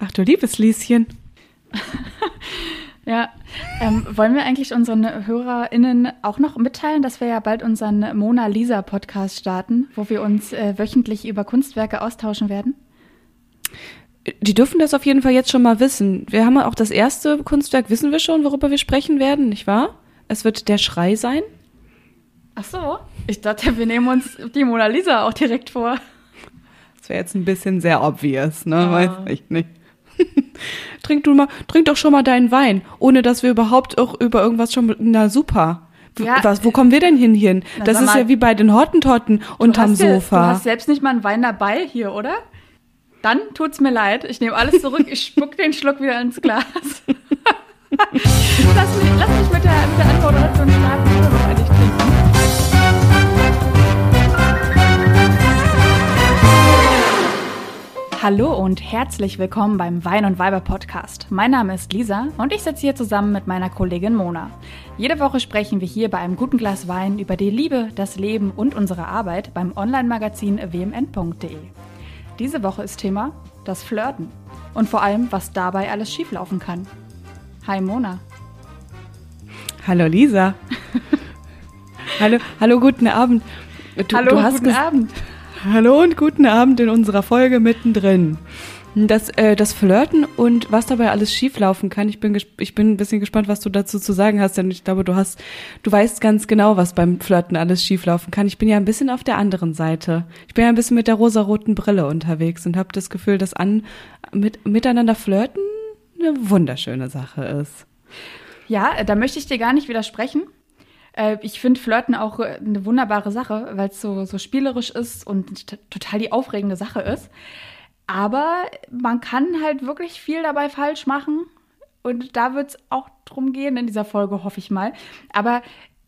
Ach du liebes Lieschen. ja, ähm, wollen wir eigentlich unseren HörerInnen auch noch mitteilen, dass wir ja bald unseren Mona Lisa Podcast starten, wo wir uns äh, wöchentlich über Kunstwerke austauschen werden? Die dürfen das auf jeden Fall jetzt schon mal wissen. Wir haben auch das erste Kunstwerk, wissen wir schon, worüber wir sprechen werden, nicht wahr? Es wird der Schrei sein. Ach so, ich dachte, wir nehmen uns die Mona Lisa auch direkt vor. Das wäre jetzt ein bisschen sehr obvious, ne? Ja. Weiß ich nicht. trink du mal, trink doch schon mal deinen Wein, ohne dass wir überhaupt auch über irgendwas schon, na super. Ja, Was, wo kommen wir denn hin hin? Das ist mal, ja wie bei den Hottentotten unterm Sofa. Ja, du hast selbst nicht mal einen Wein dabei hier, oder? Dann tut's mir leid. Ich nehme alles zurück. Ich spuck den Schluck wieder ins Glas. lass, mich, lass mich mit der, mit der Anmoderation starten. Hallo und herzlich willkommen beim Wein und Weiber Podcast. Mein Name ist Lisa und ich sitze hier zusammen mit meiner Kollegin Mona. Jede Woche sprechen wir hier bei einem guten Glas Wein über die Liebe, das Leben und unsere Arbeit beim Online-Magazin wmn.de. Diese Woche ist Thema das Flirten und vor allem, was dabei alles schieflaufen kann. Hi Mona. Hallo Lisa. hallo, hallo, guten Abend. Du, hallo, du guten Abend. Hallo und guten Abend in unserer Folge mittendrin. Das, äh, das Flirten und was dabei alles schieflaufen kann. Ich bin, ich bin ein bisschen gespannt, was du dazu zu sagen hast, denn ich glaube, du hast, du weißt ganz genau, was beim Flirten alles schieflaufen kann. Ich bin ja ein bisschen auf der anderen Seite. Ich bin ja ein bisschen mit der rosaroten Brille unterwegs und habe das Gefühl, dass an mit, miteinander flirten eine wunderschöne Sache ist. Ja, da möchte ich dir gar nicht widersprechen. Äh, ich finde Flirten auch äh, eine wunderbare Sache, weil es so, so spielerisch ist und total die aufregende Sache ist. Aber man kann halt wirklich viel dabei falsch machen. Und da wird es auch drum gehen in dieser Folge, hoffe ich mal. Aber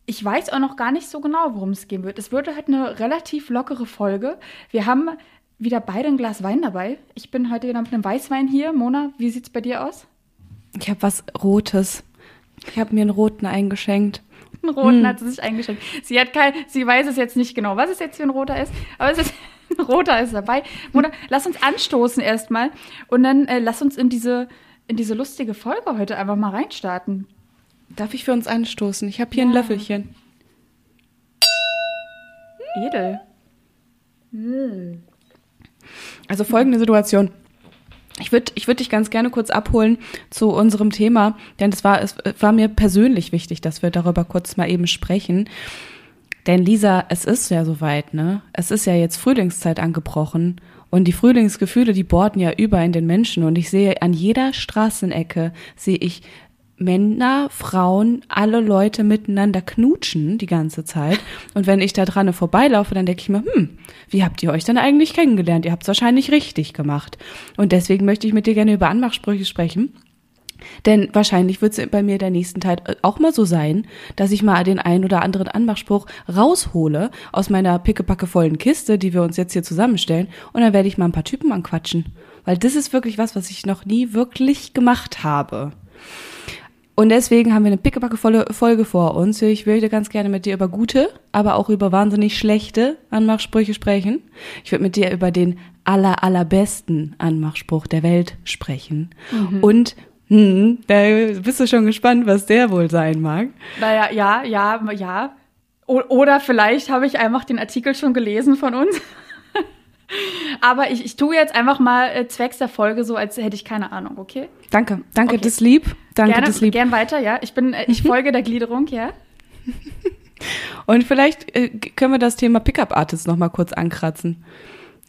ich weiß auch noch gar nicht so genau, worum es gehen wird. Es wird halt eine relativ lockere Folge. Wir haben wieder beide ein Glas Wein dabei. Ich bin heute wieder mit einem Weißwein hier. Mona, wie sieht es bei dir aus? Ich habe was Rotes. Ich habe mir einen roten eingeschenkt einen roten hm. hat sie sich eingeschenkt. Sie hat kein, sie weiß es jetzt nicht genau, was es jetzt für ein roter ist, aber es ist ein roter ist dabei. Mona, lass uns anstoßen erstmal und dann äh, lass uns in diese in diese lustige Folge heute einfach mal reinstarten. Darf ich für uns anstoßen? Ich habe hier ja. ein Löffelchen. Edel. Also folgende Situation. Ich würde ich würd dich ganz gerne kurz abholen zu unserem Thema, denn es war, es war mir persönlich wichtig, dass wir darüber kurz mal eben sprechen. Denn Lisa, es ist ja soweit, ne? Es ist ja jetzt Frühlingszeit angebrochen und die Frühlingsgefühle, die borden ja über in den Menschen und ich sehe an jeder Straßenecke, sehe ich Männer, Frauen, alle Leute miteinander knutschen die ganze Zeit. Und wenn ich da dran vorbeilaufe, dann denke ich mir, hm, wie habt ihr euch denn eigentlich kennengelernt? Ihr habt es wahrscheinlich richtig gemacht. Und deswegen möchte ich mit dir gerne über Anmachsprüche sprechen. Denn wahrscheinlich wird es bei mir der nächsten Zeit auch mal so sein, dass ich mal den einen oder anderen Anmachspruch raushole aus meiner pickepackevollen Kiste, die wir uns jetzt hier zusammenstellen, und dann werde ich mal ein paar Typen anquatschen. Weil das ist wirklich was, was ich noch nie wirklich gemacht habe. Und deswegen haben wir eine pickepackevolle Folge vor uns. Ich würde ganz gerne mit dir über gute, aber auch über wahnsinnig schlechte Anmachsprüche sprechen. Ich würde mit dir über den aller, allerbesten Anmachspruch der Welt sprechen. Mhm. Und hm, da bist du schon gespannt, was der wohl sein mag. Naja, ja, ja, ja. Oder vielleicht habe ich einfach den Artikel schon gelesen von uns. Aber ich, ich tue jetzt einfach mal äh, zwecks der Folge so, als hätte ich keine Ahnung, okay? Danke, danke, okay. das lieb. Danke, Gerne, das lieb. Gern weiter, ja. Ich bin, äh, ich folge der Gliederung, ja. Und vielleicht äh, können wir das Thema Pickup Artist noch mal kurz ankratzen.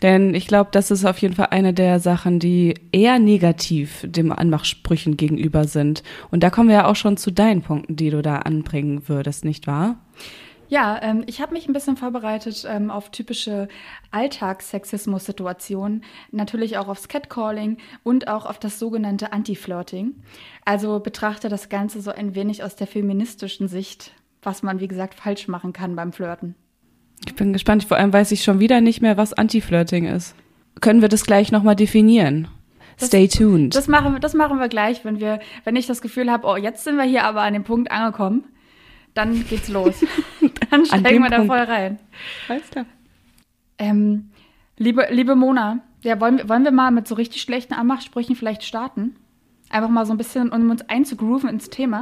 Denn ich glaube, das ist auf jeden Fall eine der Sachen, die eher negativ dem Anmachsprüchen gegenüber sind. Und da kommen wir ja auch schon zu deinen Punkten, die du da anbringen würdest, nicht wahr? Ja, ähm, ich habe mich ein bisschen vorbereitet ähm, auf typische Alltagssexismus-Situationen, natürlich auch aufs Catcalling und auch auf das sogenannte Anti-Flirting. Also betrachte das Ganze so ein wenig aus der feministischen Sicht, was man, wie gesagt, falsch machen kann beim Flirten. Ich bin gespannt, vor allem weiß ich schon wieder nicht mehr, was Anti-Flirting ist. Können wir das gleich nochmal definieren? Das, Stay tuned. Das machen, das machen wir gleich, wenn wir, wenn ich das Gefühl habe, oh, jetzt sind wir hier aber an dem Punkt angekommen dann geht's los. dann steigen wir da voll rein. Alles klar. Ähm, liebe, liebe Mona, Ja, wollen, wir- wollen wir mal mit so richtig schlechten Anmachsprüchen vielleicht starten? Einfach mal so ein bisschen, um uns einzugrooven ins Thema.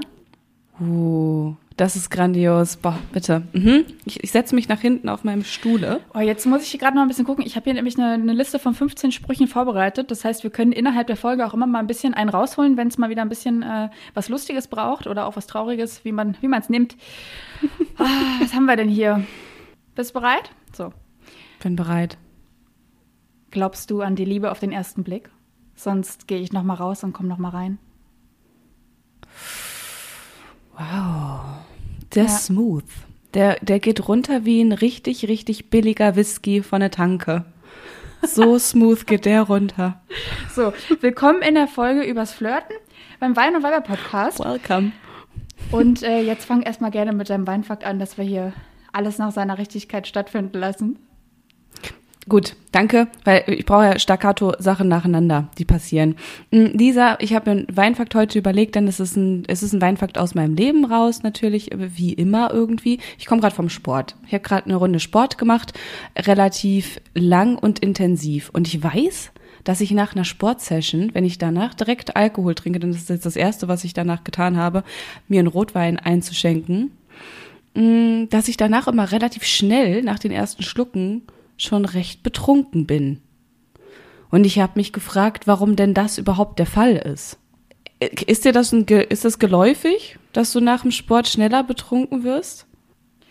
Uh, das ist grandios. Boah, bitte. Mhm. Ich, ich setze mich nach hinten auf meinem Stuhle. Oh, jetzt muss ich gerade noch ein bisschen gucken. Ich habe hier nämlich eine, eine Liste von 15 Sprüchen vorbereitet. Das heißt, wir können innerhalb der Folge auch immer mal ein bisschen einen rausholen, wenn es mal wieder ein bisschen äh, was Lustiges braucht oder auch was Trauriges, wie man wie es nimmt. Ah, was haben wir denn hier? Bist du bereit? So. Bin bereit. Glaubst du an die Liebe auf den ersten Blick? Sonst gehe ich noch mal raus und komm noch mal rein. Der Ja. Smooth. Der, der geht runter wie ein richtig, richtig billiger Whisky von der Tanke. So smooth geht der runter. So, willkommen in der Folge übers Flirten beim Wein und Weiber Podcast. Welcome. Und äh, jetzt fang erstmal gerne mit deinem Weinfakt an, dass wir hier alles nach seiner Richtigkeit stattfinden lassen. Gut, danke, weil ich brauche ja Staccato-Sachen nacheinander, die passieren. Mm, Lisa, ich habe mir einen Weinfakt heute überlegt, denn es ist ein, es ist ein Weinfakt aus meinem Leben raus, natürlich, wie immer irgendwie. Ich komme gerade vom Sport. Ich habe gerade eine Runde Sport gemacht, relativ lang und intensiv. Und ich weiß, dass ich nach einer Sportsession, wenn ich danach direkt Alkohol trinke, denn das ist jetzt das Erste, was ich danach getan habe, mir einen Rotwein einzuschenken, mm, dass ich danach immer relativ schnell nach den ersten Schlucken schon recht betrunken bin. Und ich habe mich gefragt, warum denn das überhaupt der Fall ist. Ist dir das ein, ist das geläufig, dass du nach dem Sport schneller betrunken wirst?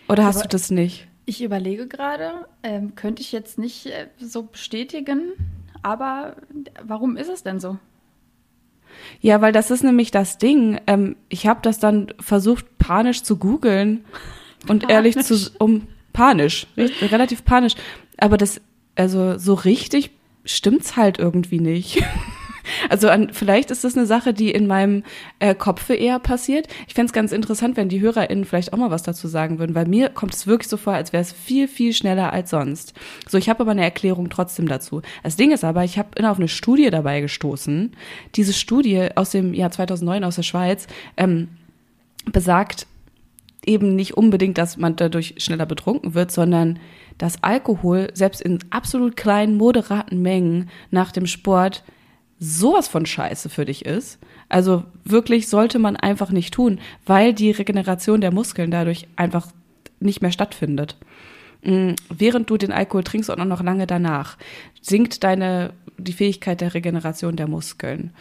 Oder hast Aber- du das nicht? Ich überlege gerade, ähm, könnte ich jetzt nicht äh, so bestätigen, aber warum ist es denn so? Ja, weil das ist nämlich das Ding. Ähm, ich habe das dann versucht, panisch zu googeln und ehrlich zu um panisch, richtig, relativ panisch. Aber das, also so richtig stimmt's halt irgendwie nicht. Also an, vielleicht ist das eine Sache, die in meinem äh, Kopf eher passiert. Ich fänd's ganz interessant, wenn die HörerInnen vielleicht auch mal was dazu sagen würden, weil mir kommt es wirklich so vor, als wäre es viel, viel schneller als sonst. So, ich habe aber eine Erklärung trotzdem dazu. Das Ding ist aber, ich habe auf eine Studie dabei gestoßen. Diese Studie aus dem Jahr 2009 aus der Schweiz ähm, besagt eben nicht unbedingt, dass man dadurch schneller betrunken wird, sondern dass Alkohol selbst in absolut kleinen, moderaten Mengen nach dem Sport sowas von Scheiße für dich ist. Also wirklich sollte man einfach nicht tun, weil die Regeneration der Muskeln dadurch einfach nicht mehr stattfindet. Mm, Während du den Alkohol trinkst und auch noch lange danach, sinkt deine, die Fähigkeit der Regeneration der Muskeln.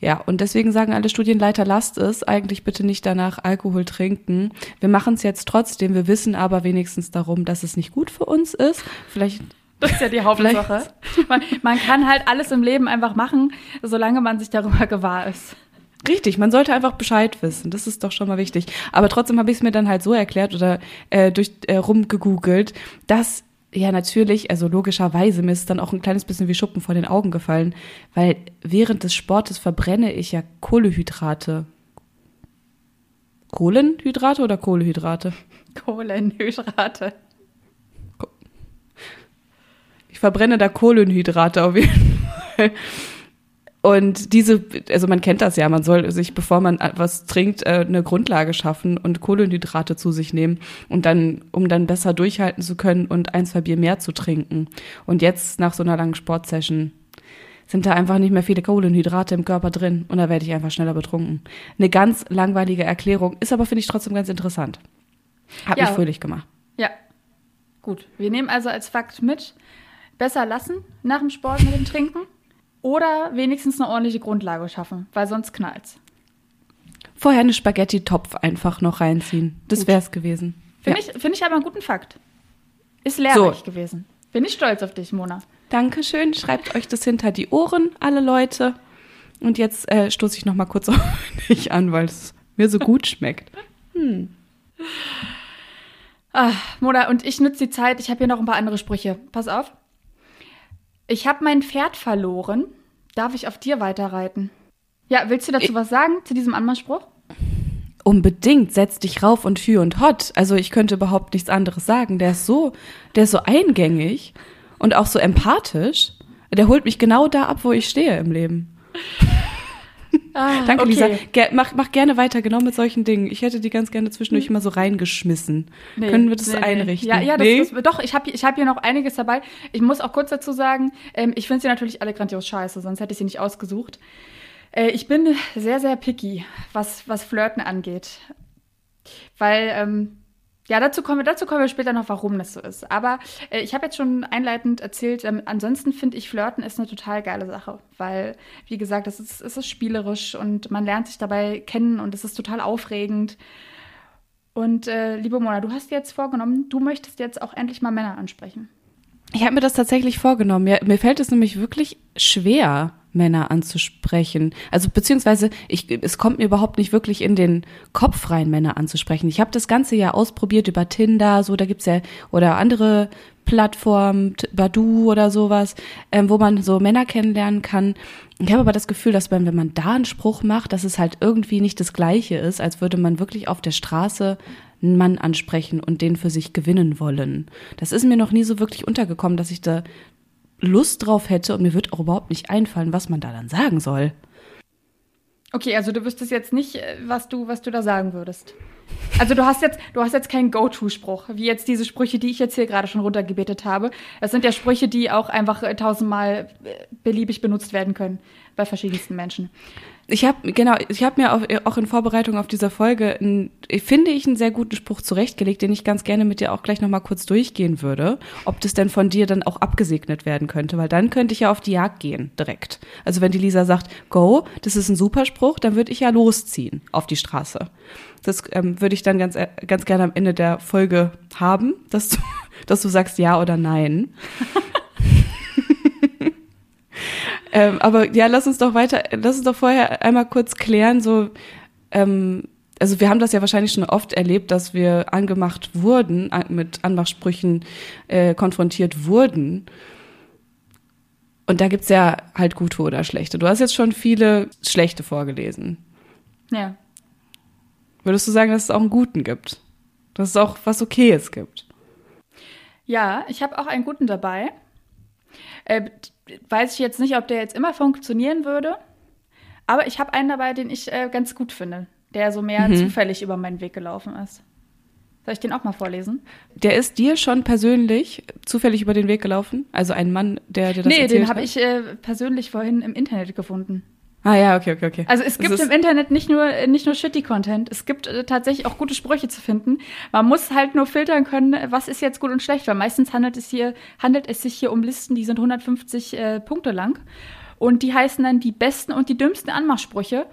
Ja, und deswegen sagen alle Studienleiter, lasst es eigentlich bitte nicht danach Alkohol trinken. Wir machen es jetzt trotzdem, wir wissen aber wenigstens darum, dass es nicht gut für uns ist. Vielleicht Das ist ja die Hauptsache. Man, man kann halt alles im Leben einfach machen, solange man sich darüber gewahr ist. Richtig, man sollte einfach Bescheid wissen. Das ist doch schon mal wichtig. Aber trotzdem habe ich es mir dann halt so erklärt oder äh, durch äh, rumgegoogelt, dass ja natürlich, also logischerweise mir ist dann auch ein kleines bisschen wie Schuppen vor den Augen gefallen, weil während des Sportes verbrenne ich ja Kohlehydrate. Kohlenhydrate oder Kohlehydrate? Kohlenhydrate. Ich verbrenne da Kohlenhydrate auf jeden Fall. Und diese, also man kennt das ja, man soll sich, bevor man was trinkt, äh, eine Grundlage schaffen und Kohlenhydrate zu sich nehmen und dann, um dann besser durchhalten zu können und ein, zwei Bier mehr zu trinken. Und jetzt nach so einer langen Sportsession sind da einfach nicht mehr viele Kohlenhydrate im Körper drin und da werde ich einfach schneller betrunken. Eine ganz langweilige Erklärung, ist aber, finde ich, trotzdem ganz interessant. Hat Ja. mich fröhlich gemacht. Ja, gut. Wir nehmen also als Fakt mit, besser lassen nach dem Sport mit dem Trinken oder wenigstens eine ordentliche Grundlage schaffen, weil sonst knallt's. Vorher eine Spaghetti-Topf einfach noch reinziehen. Das wäre es gewesen. Finde ich, find ich aber einen guten Fakt. Ist lehrreich gewesen. Bin ich stolz auf dich, Mona. Dankeschön. Schreibt euch das hinter die Ohren, alle Leute. Und jetzt äh, stoße ich noch mal kurz auf dich an, weil es mir so gut schmeckt. Ah, Mona, und ich nutze die Zeit. Ich habe hier noch ein paar andere Sprüche. Pass auf. Ich habe mein Pferd verloren. Darf ich auf dir weiterreiten? Ja, willst du dazu was sagen, zu diesem Anmachspruch? Unbedingt, setz dich rauf und hü und hot. Also ich könnte überhaupt nichts anderes sagen. Der ist so, der ist so eingängig und auch so empathisch. Der holt mich genau da ab, wo ich stehe im Leben. Ah, Danke, okay. Lisa. Ger mach, mach gerne weiter, genau mit solchen Dingen. Ich hätte die ganz gerne zwischendurch hm. immer so reingeschmissen. Nee, Können wir das nee, einrichten? Ja, ja, das, nee? das, doch, ich habe ich hab hier noch einiges dabei. Ich muss auch kurz dazu sagen, ähm, ich finde sie natürlich alle grandios scheiße, sonst hätte ich sie nicht ausgesucht. Äh, ich bin sehr, sehr picky, was, was Flirten angeht. Weil, ähm, ja, dazu kommen, wir, dazu kommen wir später noch, warum das so ist. Aber äh, ich habe jetzt schon einleitend erzählt, ähm, ansonsten finde ich, Flirten ist eine total geile Sache. Weil, wie gesagt, es ist, es ist spielerisch und man lernt sich dabei kennen und es ist total aufregend. Und äh, liebe Mona, du hast dir jetzt vorgenommen, du möchtest jetzt auch endlich mal Männer ansprechen. Ich habe mir das tatsächlich vorgenommen. Ja, mir fällt es nämlich wirklich schwer, Männer anzusprechen. Also beziehungsweise ich, es kommt mir überhaupt nicht wirklich in den Kopf rein, Männer anzusprechen. Ich habe das ganze ja ausprobiert über Tinder, so da gibt's ja oder andere Plattformen, Badu oder sowas, ähm, wo man so Männer kennenlernen kann. Ich habe aber das Gefühl, dass wenn man da einen Spruch macht, dass es halt irgendwie nicht das Gleiche ist, als würde man wirklich auf der Straße einen Mann ansprechen und den für sich gewinnen wollen. Das ist mir noch nie so wirklich untergekommen, dass ich da Lust drauf hätte und mir wird auch überhaupt nicht einfallen, was man da dann sagen soll. Okay, also du wüsstest jetzt nicht, äh, was du, was du da sagen würdest. Also du hast jetzt, du hast jetzt keinen Go-To-Spruch, wie jetzt diese Sprüche, die ich jetzt hier gerade schon runtergebetet habe. Das sind ja Sprüche, die auch einfach äh, tausendmal äh, beliebig benutzt werden können bei verschiedensten Menschen. Ich habe genau, ich habe mir auch, in Vorbereitung auf diese Folge, ein, finde ich, einen sehr guten Spruch zurechtgelegt, den ich ganz gerne mit dir auch gleich nochmal kurz durchgehen würde, ob das denn von dir dann auch abgesegnet werden könnte, weil dann könnte ich ja auf die Jagd gehen direkt. Also wenn die Lisa sagt, go, das ist ein super Spruch, dann würde ich ja losziehen auf die Straße. Das ähm, würde ich dann ganz, äh, ganz gerne am Ende der Folge haben, dass du, dass du sagst ja oder nein. Ähm, aber ja, lass uns doch weiter, lass uns doch vorher einmal kurz klären, so, ähm, also wir haben das ja wahrscheinlich schon oft erlebt, dass wir angemacht wurden, mit Anmachsprüchen äh, konfrontiert wurden. Und da gibt's ja halt gute oder schlechte. Du hast jetzt schon viele schlechte vorgelesen. Ja. Würdest du sagen, dass es auch einen guten gibt? Dass es auch was Okayes gibt? Ja, ich habe auch einen guten dabei. Äh, weiß ich jetzt nicht, ob der jetzt immer funktionieren würde. Aber ich habe einen dabei, den ich äh, ganz gut finde, der so mehr mhm. zufällig über meinen Weg gelaufen ist. Soll ich den auch mal vorlesen? Der ist dir schon persönlich zufällig über den Weg gelaufen? Also ein Mann, der dir das Nee, den habe ich äh, persönlich vorhin im Internet gefunden. Ah ja, okay, okay, okay. Also es gibt im Internet nicht nur nicht nur shitty Content, es gibt äh, tatsächlich auch gute Sprüche zu finden. Man muss halt nur filtern können, was ist jetzt gut und schlecht, weil meistens handelt es hier handelt es sich hier um Listen, die sind 150 äh, Punkte lang und die heißen dann die besten und die dümmsten Anmachsprüche.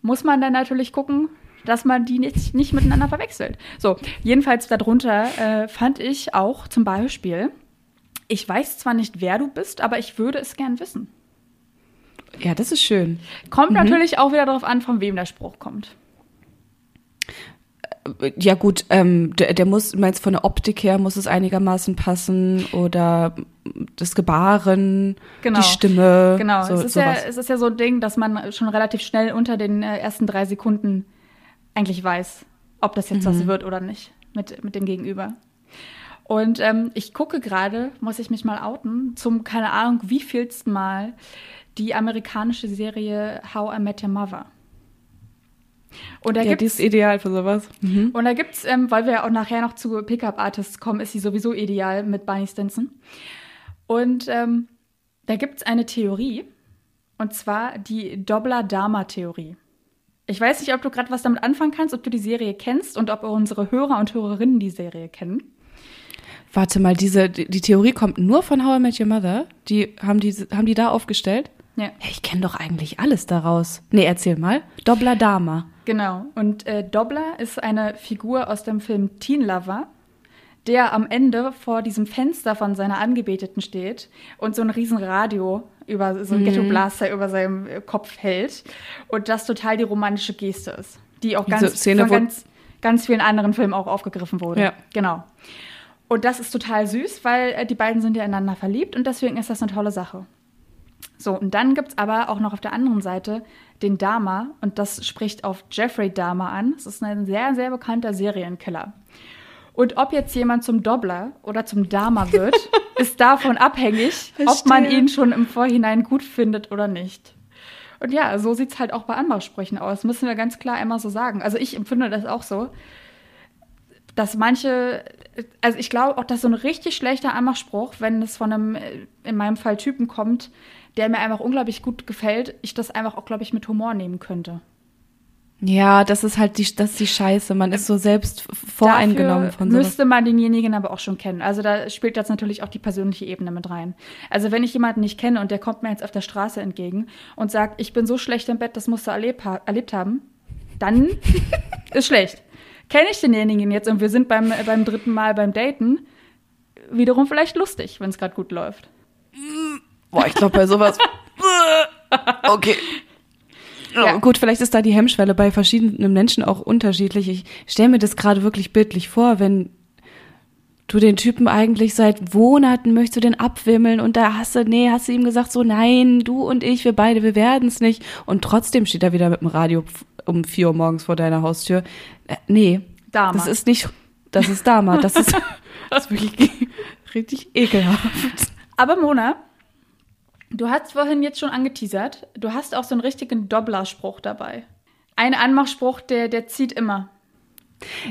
Muss man dann natürlich gucken, dass man die nicht, nicht miteinander verwechselt. So, jedenfalls darunter äh, fand ich auch zum Beispiel, ich weiß zwar nicht, wer du bist, aber ich würde es gern wissen. Ja, das ist schön. Kommt mhm. natürlich auch wieder darauf an, von wem der Spruch kommt. Äh, ja gut, ähm, der, der muss, meinst von der Optik her muss es einigermaßen passen oder das Gebaren, genau. die Stimme. Genau, so, es, ist ja, es ist ja so ein Ding, dass man schon relativ schnell unter den äh, ersten drei Sekunden eigentlich weiß, ob das jetzt mhm. was wird oder nicht mit, mit dem Gegenüber. Und ähm, ich gucke gerade, muss ich mich mal outen, zum, keine Ahnung, wievielsten Mal die amerikanische Serie How I Met Your Mother. Und da ja, die ist ideal für sowas. Mhm. Und da gibt's, ähm, weil wir ja auch nachher noch zu Pickup-Artists kommen, ist sie sowieso ideal mit Barney Stinson. Und ähm, da gibt's eine Theorie, und zwar die Dobler-Dama-Theorie. Ich weiß nicht, ob du gerade was damit anfangen kannst, ob du die Serie kennst und ob unsere Hörer und Hörerinnen die Serie kennen. Warte mal, diese, die Theorie kommt nur von How I Met Your Mother? Die haben die, haben die da aufgestellt? Ja. Hey, ich kenne doch eigentlich alles daraus. Nee, erzähl mal. Dobler Dama. Genau. Und äh, Dobler ist eine Figur aus dem Film Teen Lover, der am Ende vor diesem Fenster von seiner Angebeteten steht und so ein riesen Radio über so ein mhm. Ghetto Blaster über seinem äh, Kopf hält und das total die romantische Geste ist, die auch ganz, Szene, von ganz, ganz vielen anderen Filmen auch aufgegriffen wurde. Ja. Genau. Und das ist total süß, weil äh, die beiden sind ja ineinander verliebt und deswegen ist das eine tolle Sache. So, und dann gibt es aber auch noch auf der anderen Seite den Dama und das spricht auf Jeffrey Dahmer an. Das ist ein sehr, sehr bekannter Serienkiller. Und ob jetzt jemand zum Dobbler oder zum Dama wird, ist davon abhängig, Verstehe. ob man ihn schon im Vorhinein gut findet oder nicht. Und ja, so sieht es halt auch bei Anmachsprüchen aus. Müssen wir ganz klar immer so sagen. Also ich empfinde das auch so, dass manche, also ich glaube auch, dass so ein richtig schlechter Anmachspruch, wenn es von einem, in meinem Fall Typen kommt, der mir einfach unglaublich gut gefällt, ich das einfach auch, glaube ich, mit Humor nehmen könnte. Ja, das ist halt die, das die Scheiße. Man ist so selbst voreingenommen Dafür von so. müsste man denjenigen aber auch schon kennen. Also da spielt jetzt natürlich auch die persönliche Ebene mit rein. Also wenn ich jemanden nicht kenne und der kommt mir jetzt auf der Straße entgegen und sagt, ich bin so schlecht im Bett, das musst du erlebt, ha erlebt haben, dann ist schlecht. Kenne ich denjenigen jetzt und wir sind beim, beim dritten Mal beim Daten, wiederum vielleicht lustig, wenn es gerade gut läuft. Boah, ich glaube bei sowas. okay. Ja. Gut, vielleicht ist da die Hemmschwelle bei verschiedenen Menschen auch unterschiedlich. Ich stelle mir das gerade wirklich bildlich vor, wenn du den Typen eigentlich seit Monaten möchtest du den abwimmeln und da hast du, nee, hast du ihm gesagt, so nein, du und ich, wir beide, wir werden es nicht. Und trotzdem steht er wieder mit dem Radio um vier Uhr morgens vor deiner Haustür. Äh, nee, Dama. das ist nicht, das ist Dama, das ist, das ist wirklich richtig ekelhaft. Aber Mona, du hast vorhin jetzt schon angeteasert, du hast auch so einen richtigen Dopplerspruch dabei. Ein Anmachspruch, der, der zieht immer.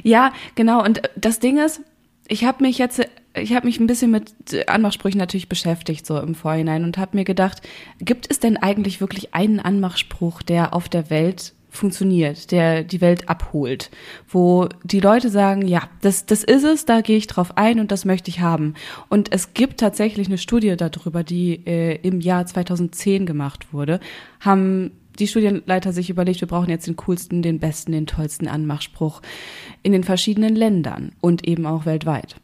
Ja, genau. Und das Ding ist, ich habe mich jetzt, ich habe mich ein bisschen mit Anmachsprüchen natürlich beschäftigt so im Vorhinein und habe mir gedacht, gibt es denn eigentlich wirklich einen Anmachspruch, der auf der Welt funktioniert, der die Welt abholt, wo die Leute sagen, ja, das, das ist es, da gehe ich drauf ein und das möchte ich haben. Und es gibt tatsächlich eine Studie darüber, die äh, im Jahr 2010 gemacht wurde, haben die Studienleiter sich überlegt, wir brauchen jetzt den coolsten, den besten, den tollsten Anmachspruch in den verschiedenen Ländern und eben auch weltweit.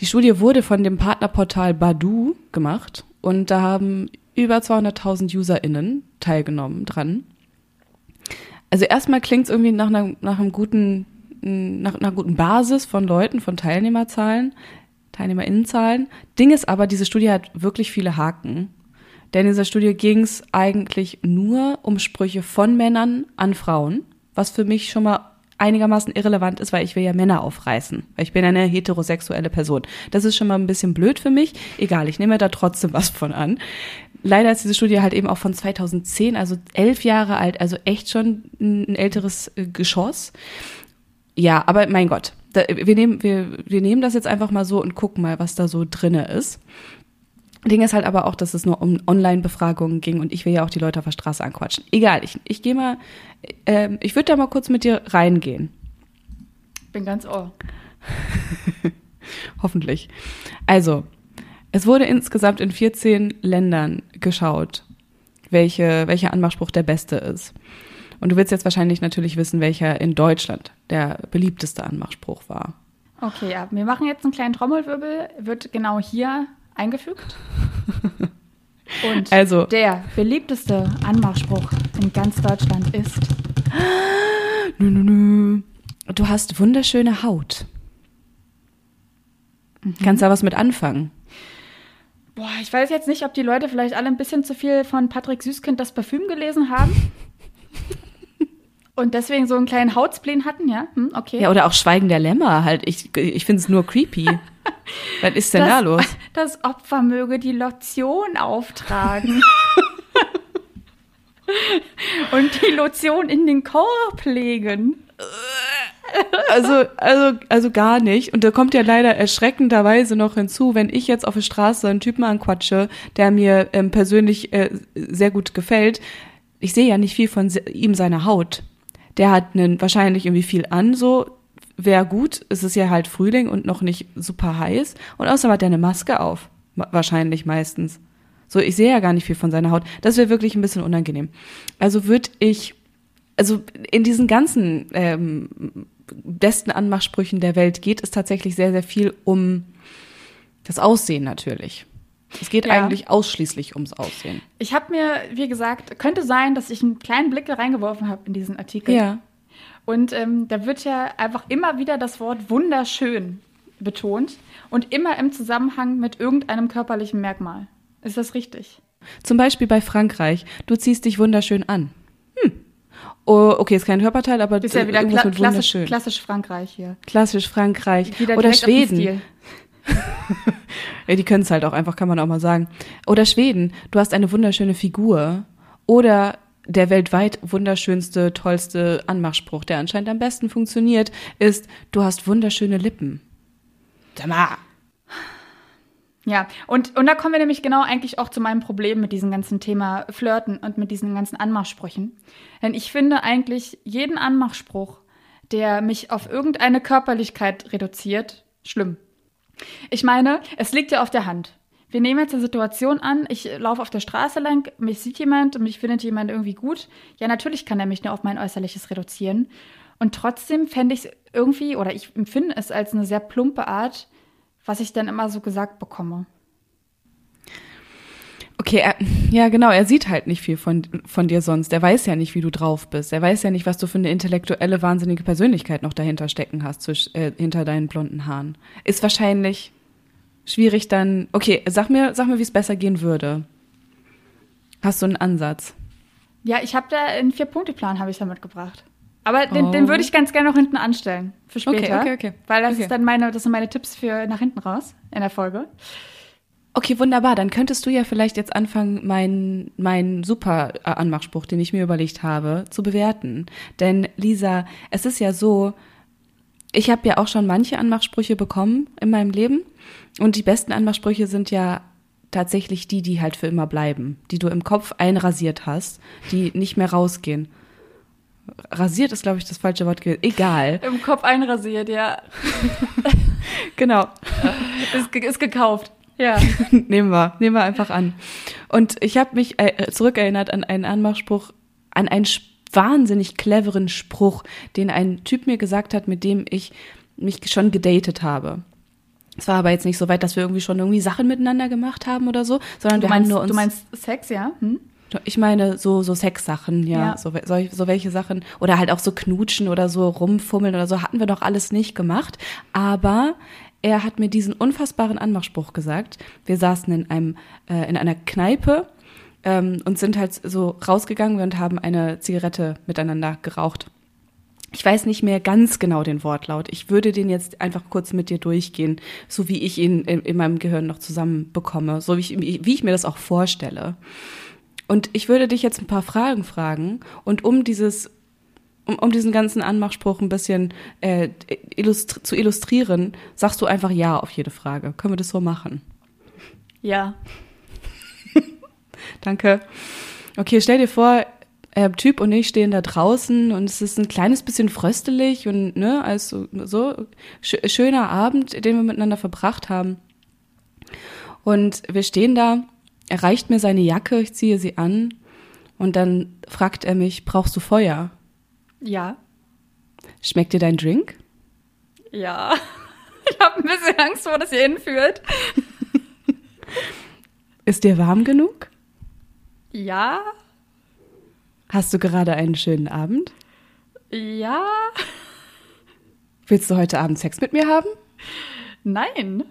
Die Studie wurde von dem Partnerportal Badu gemacht und da haben über 200.000 UserInnen teilgenommen dran. Also erstmal klingt es irgendwie nach einer, nach einem guten, nach einer guten Basis von Leuten, von Teilnehmerzahlen, Teilnehmerinnenzahlen. Ding ist aber, diese Studie hat wirklich viele Haken. Denn in dieser Studie ging es eigentlich nur um Sprüche von Männern an Frauen, was für mich schon mal einigermaßen irrelevant ist, weil ich will ja Männer aufreißen, weil ich bin eine heterosexuelle Person. Das ist schon mal ein bisschen blöd für mich. Egal, ich nehme da trotzdem was von an. Leider ist diese Studie halt eben auch von 2010, also elf Jahre alt, also echt schon ein älteres äh, Geschoss. Ja, aber mein Gott, da, wir, nehmen, wir, wir nehmen das jetzt einfach mal so und gucken mal, was da so drinne ist. Ding ist halt aber auch, dass es nur um Online-Befragungen ging und ich will ja auch die Leute auf der Straße anquatschen. Egal, ich, ich gehe mal, ähm, ich würde da mal kurz mit dir reingehen. Bin ganz ohr. Hoffentlich. Also, es wurde insgesamt in 14 Ländern geschaut, welche, welcher Anmachspruch der beste ist. Und du willst jetzt wahrscheinlich natürlich wissen, welcher in Deutschland der beliebteste Anmachspruch war. Okay, ja. Wir machen jetzt einen kleinen Trommelwirbel, wird genau hier eingefügt. Und Also- der beliebteste Anmachspruch in ganz Deutschland ist. Nö, nö, nö. Du hast wunderschöne Haut. Kannst da was mit anfangen? Boah, ich weiß jetzt nicht, ob die Leute vielleicht alle ein bisschen zu viel von Patrick Süßkind das Parfüm gelesen haben. Und deswegen so einen kleinen Hautspleen hatten, ja? Hm, okay. Ja, oder auch Schweigen der Lämmer halt. Ich, ich finde es nur creepy. Was ist denn da los? Das Opfer möge die Lotion auftragen. Und die Lotion in den Korb legen. Also, also, also gar nicht. Und da kommt ja leider erschreckenderweise noch hinzu, wenn ich jetzt auf der Straße einen Typen anquatsche, der mir ähm, persönlich äh, sehr gut gefällt. Ich sehe ja nicht viel von ihm seiner Haut. Der hat einen, wahrscheinlich irgendwie viel an, so wäre gut. Es ist ja halt Frühling und noch nicht super heiß. Und außerdem hat er eine Maske auf. Wahrscheinlich meistens. So, ich sehe ja gar nicht viel von seiner Haut. Das wäre wirklich ein bisschen unangenehm. Also würde ich, also in diesen ganzen ähm, besten Anmachsprüchen der Welt geht es tatsächlich sehr, sehr viel um das Aussehen natürlich. Es geht Ja. eigentlich ausschließlich ums Aussehen. Ich habe mir, wie gesagt, könnte sein, dass ich einen kleinen Blick reingeworfen habe in diesen Artikel. Ja. Und ähm, da wird ja einfach immer wieder das Wort wunderschön betont und immer im Zusammenhang mit irgendeinem körperlichen Merkmal. Ist das richtig? Zum Beispiel bei Frankreich. Du ziehst dich wunderschön an. Hm. Oh, okay, ist kein Körperteil, aber Ist ja wieder irgendwas kla mit klassisch, klassisch Frankreich hier. Klassisch Frankreich. Wieder Oder Schweden. Ja, die können es halt auch einfach, kann man auch mal sagen. Oder Schweden. Du hast eine wunderschöne Figur. Oder der weltweit wunderschönste, tollste Anmachspruch, der anscheinend am besten funktioniert, ist, du hast wunderschöne Lippen. Sag mal. Ja, und, und da kommen wir nämlich genau eigentlich auch zu meinem Problem mit diesem ganzen Thema Flirten und mit diesen ganzen Anmachsprüchen. Denn ich finde eigentlich jeden Anmachspruch, der mich auf irgendeine Körperlichkeit reduziert, schlimm. Ich meine, es liegt ja auf der Hand. Wir nehmen jetzt eine Situation an, ich laufe auf der Straße lang, mich sieht jemand, mich findet jemand irgendwie gut. Ja, natürlich kann er mich nur auf mein Äußerliches reduzieren. Und trotzdem fände ich es irgendwie, oder ich empfinde es als eine sehr plumpe Art, was ich dann immer so gesagt bekomme. Okay, er, ja genau, er sieht halt nicht viel von, von dir sonst. Er weiß ja nicht, wie du drauf bist. Er weiß ja nicht, was du für eine intellektuelle, wahnsinnige Persönlichkeit noch dahinter stecken hast, zwisch, äh, hinter deinen blonden Haaren. Ist wahrscheinlich schwierig dann. Okay, sag mir, sag mir, wie es besser gehen würde. Hast du einen Ansatz? Ja, ich habe da einen Vier-Punkte-Plan habe ich da mitgebracht. Aber den, oh. den würde ich ganz gerne noch hinten anstellen für später. Okay, okay, okay. Weil das okay. ist dann meine, das sind meine Tipps für nach hinten raus in der Folge. Okay, wunderbar. Dann könntest du ja vielleicht jetzt anfangen, meinen mein super Anmachspruch, den ich mir überlegt habe, zu bewerten. Denn Lisa, es ist ja so, ich habe ja auch schon manche Anmachsprüche bekommen in meinem Leben. Und die besten Anmachsprüche sind ja tatsächlich die, die halt für immer bleiben, die du im Kopf einrasiert hast, die nicht mehr rausgehen. Rasiert ist, glaube ich, das falsche Wort. Egal. Im Kopf einrasiert, ja. genau. Ist, ist gekauft. Ja. nehmen wir, nehmen wir einfach an. Und ich habe mich äh, zurückerinnert an einen Anmachspruch, an einen wahnsinnig cleveren Spruch, den ein Typ mir gesagt hat, mit dem ich mich schon gedatet habe. Es war aber jetzt nicht so weit, dass wir irgendwie schon irgendwie Sachen miteinander gemacht haben oder so, sondern du wir meinst, haben nur uns. Du meinst Sex, ja? Hm? Ich meine, so, so Sexsachen, ja, ja. So, so, so welche Sachen. Oder halt auch so knutschen oder so rumfummeln oder so, hatten wir doch alles nicht gemacht. Aber er hat mir diesen unfassbaren Anmachspruch gesagt. Wir saßen in einem, äh, in einer Kneipe ähm, und sind halt so rausgegangen und haben eine Zigarette miteinander geraucht. Ich weiß nicht mehr ganz genau den Wortlaut. Ich würde den jetzt einfach kurz mit dir durchgehen, so wie ich ihn in, in meinem Gehirn noch zusammenbekomme, so wie ich, wie ich mir das auch vorstelle. Und ich würde dich jetzt ein paar Fragen fragen und um dieses um, um diesen ganzen Anmachspruch ein bisschen äh, illustri zu illustrieren, sagst du einfach ja auf jede Frage. Können wir das so machen? Ja. Danke. Okay, stell dir vor, äh, Typ und ich stehen da draußen und es ist ein kleines bisschen fröstelig und ne, also so sch schöner Abend, den wir miteinander verbracht haben. Und wir stehen da, er reicht mir seine Jacke, ich ziehe sie an und dann fragt er mich, brauchst du Feuer? Ja. Schmeckt dir dein Drink? Ja. Ich habe ein bisschen Angst, wo das hier hinführt. Ist dir warm genug? Ja. Hast du gerade einen schönen Abend? Ja. Willst du heute Abend Sex mit mir haben? Nein.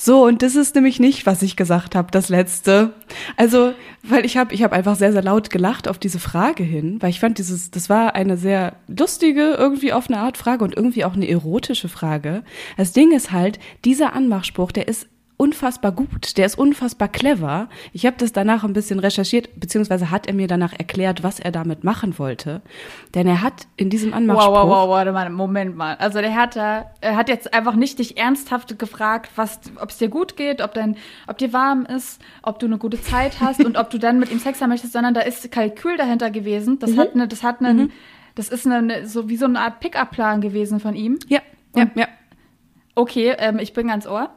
So, und das ist nämlich nicht, was ich gesagt habe, das letzte. Also, weil ich habe ich hab einfach sehr, sehr laut gelacht auf diese Frage hin, weil ich fand, dieses, das war eine sehr lustige, irgendwie auf eine Art Frage und irgendwie auch eine erotische Frage. Das Ding ist halt, dieser Anmachspruch, der ist unfassbar gut, der ist unfassbar clever. Ich habe das danach ein bisschen recherchiert, beziehungsweise hat er mir danach erklärt, was er damit machen wollte. Denn er hat in diesem Anmachspruch... Wow, wow, wow, warte mal, Moment mal. Also der hat da, er hat jetzt einfach nicht dich ernsthaft gefragt, was, ob es dir gut geht, ob dein, ob dir warm ist, ob du eine gute Zeit hast und ob du dann mit ihm Sex haben möchtest, sondern da ist Kalkül dahinter gewesen. Das mhm. hat eine, das hat einen, mhm. das ist eine, so wie so eine Art Pickup-Plan gewesen von ihm. Ja, ja, ja. Okay, ähm, ich bin ganz ohr.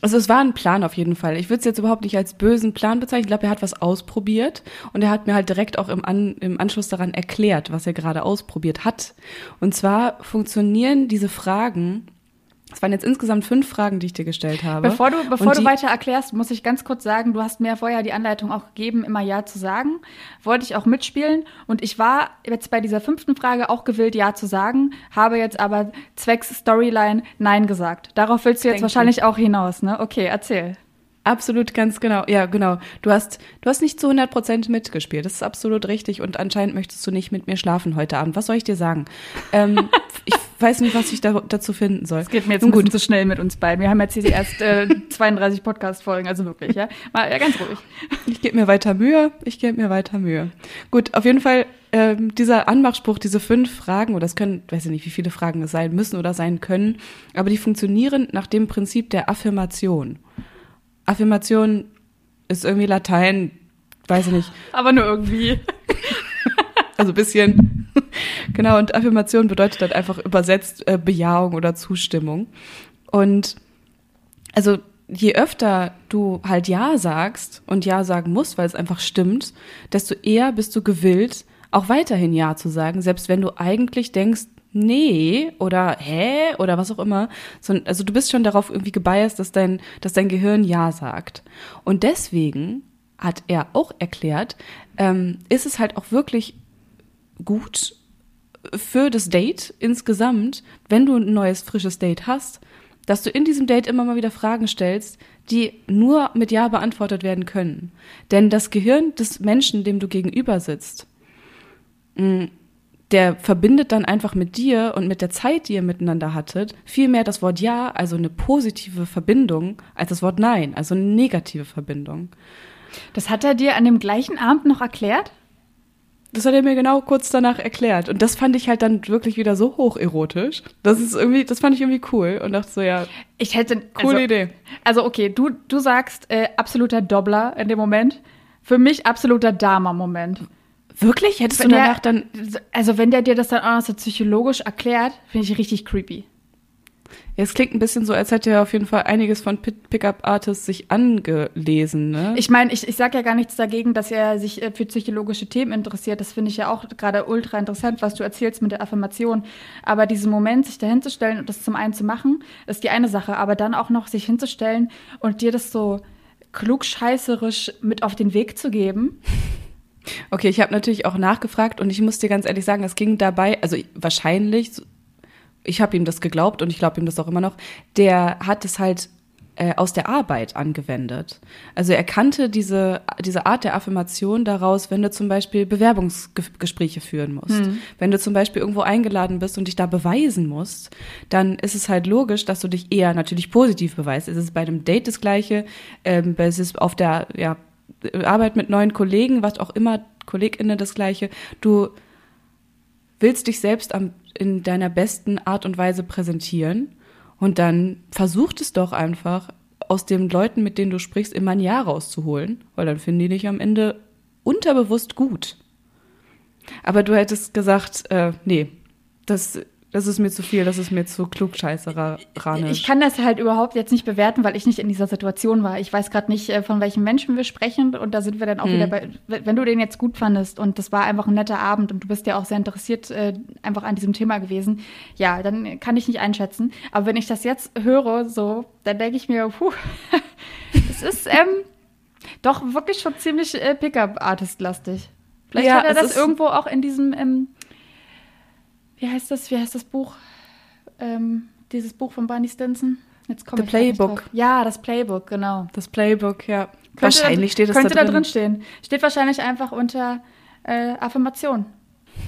Also es war ein Plan auf jeden Fall. Ich würde es jetzt überhaupt nicht als bösen Plan bezeichnen. Ich glaube, er hat was ausprobiert und er hat mir halt direkt auch im, An im Anschluss daran erklärt, was er gerade ausprobiert hat. Und zwar funktionieren diese Fragen es waren jetzt insgesamt fünf Fragen, die ich dir gestellt habe. Bevor du, bevor du weiter erklärst, muss ich ganz kurz sagen, du hast mir vorher die Anleitung auch gegeben, immer Ja zu sagen. Wollte ich auch mitspielen. Und ich war jetzt bei dieser fünften Frage auch gewillt, Ja zu sagen, habe jetzt aber zwecks Storyline Nein gesagt. Darauf willst du jetzt wahrscheinlich ich. auch hinaus, ne? Okay, erzähl. Absolut, ganz genau. Ja, genau. Du hast, du hast nicht zu 100 Prozent mitgespielt. Das ist absolut richtig. Und anscheinend möchtest du nicht mit mir schlafen heute Abend. Was soll ich dir sagen? Ähm, ich weiß nicht, was ich da, dazu finden soll. Es geht mir jetzt Nun ein bisschen zu schnell mit uns beiden. Wir haben jetzt hier die erst äh, 32 Podcast-Folgen, also wirklich, ja. Mal ja, ganz ruhig. Ich gebe mir weiter Mühe. Ich gebe mir weiter Mühe. Gut, auf jeden Fall ähm, dieser Anmachspruch, diese fünf Fragen, oder es können, weiß ich nicht, wie viele Fragen es sein müssen oder sein können, aber die funktionieren nach dem Prinzip der Affirmation. Affirmation ist irgendwie Latein, weiß ich nicht. Aber nur irgendwie. Also ein bisschen. Genau, und Affirmation bedeutet dann einfach übersetzt äh, Bejahung oder Zustimmung. Und also je öfter du halt Ja sagst und Ja sagen musst, weil es einfach stimmt, desto eher bist du gewillt, auch weiterhin Ja zu sagen, selbst wenn du eigentlich denkst, nee oder hä oder was auch immer. Also du bist schon darauf irgendwie gebiased, dass dein, dass dein Gehirn Ja sagt. Und deswegen hat er auch erklärt, ähm, ist es halt auch wirklich gut für das Date insgesamt, wenn du ein neues, frisches Date hast, dass du in diesem Date immer mal wieder Fragen stellst, die nur mit Ja beantwortet werden können. Denn das Gehirn des Menschen, dem du gegenüber sitzt, mm, der verbindet dann einfach mit dir und mit der Zeit, die ihr miteinander hattet, viel mehr das Wort Ja, also eine positive Verbindung, als das Wort Nein, also eine negative Verbindung. Das hat er dir an dem gleichen Abend noch erklärt? Das hat er mir genau kurz danach erklärt. Und das fand ich halt dann wirklich wieder so hocherotisch. Das ist irgendwie, das fand ich irgendwie cool und dachte so, ja. Ich hätte. Coole also, Idee. Also, okay, du, du sagst äh, absoluter Dobbler in dem Moment. Für mich absoluter Dama-Moment. Wirklich? Hättest wenn du danach der, dann. Also, wenn der dir das dann auch noch so psychologisch erklärt, finde ich richtig creepy. Ja, es klingt ein bisschen so, als hätte er auf jeden Fall einiges von Pickup-Artists sich angelesen, ne? Ich meine, ich, ich sage ja gar nichts dagegen, dass er sich äh, für psychologische Themen interessiert. Das finde ich ja auch gerade ultra interessant, was du erzählst mit der Affirmation. Aber diesen Moment, sich da hinzustellen und das zum einen zu machen, ist die eine Sache. Aber dann auch noch sich hinzustellen und dir das so klugscheißerisch mit auf den Weg zu geben. Okay, ich habe natürlich auch nachgefragt und ich muss dir ganz ehrlich sagen, es ging dabei, also wahrscheinlich, ich habe ihm das geglaubt und ich glaube ihm das auch immer noch, der hat es halt äh, aus der Arbeit angewendet. Also er kannte diese, diese Art der Affirmation daraus, wenn du zum Beispiel Bewerbungsgespräche führen musst. Mhm. Wenn du zum Beispiel irgendwo eingeladen bist und dich da beweisen musst, dann ist es halt logisch, dass du dich eher natürlich positiv beweist. Es ist bei einem Date das Gleiche, ähm, es ist auf der ja, Arbeit mit neuen Kollegen, was auch immer, KollegInnen das Gleiche. Du willst dich selbst am, in deiner besten Art und Weise präsentieren und dann versucht es doch einfach, aus den Leuten, mit denen du sprichst, immer ein Ja rauszuholen, weil dann finden die dich am Ende unterbewusst gut. Aber du hättest gesagt, äh, nee, das das ist mir zu viel, das ist mir zu klugscheißeranisch. Ich kann das halt überhaupt jetzt nicht bewerten, weil ich nicht in dieser Situation war. Ich weiß gerade nicht, äh, von welchen Menschen wir sprechen und da sind wir dann auch hm. wieder bei, wenn du den jetzt gut fandest und das war einfach ein netter Abend und du bist ja auch sehr interessiert äh, einfach an diesem Thema gewesen, ja, dann kann ich nicht einschätzen. Aber wenn ich das jetzt höre, so, dann denke ich mir, puh, es ist ähm, doch wirklich schon ziemlich äh, Pickup-Artist-lastig. Vielleicht ja, hat er das irgendwo auch in diesem ähm, wie heißt das, wie heißt das Buch? Ähm, dieses Buch von Barney Stinson? Jetzt kommt The Playbook. Ja, das Playbook, genau. Das Playbook, ja. Könnte wahrscheinlich steht es da drin. Könnte da drin stehen. Steht wahrscheinlich einfach unter äh, Affirmation.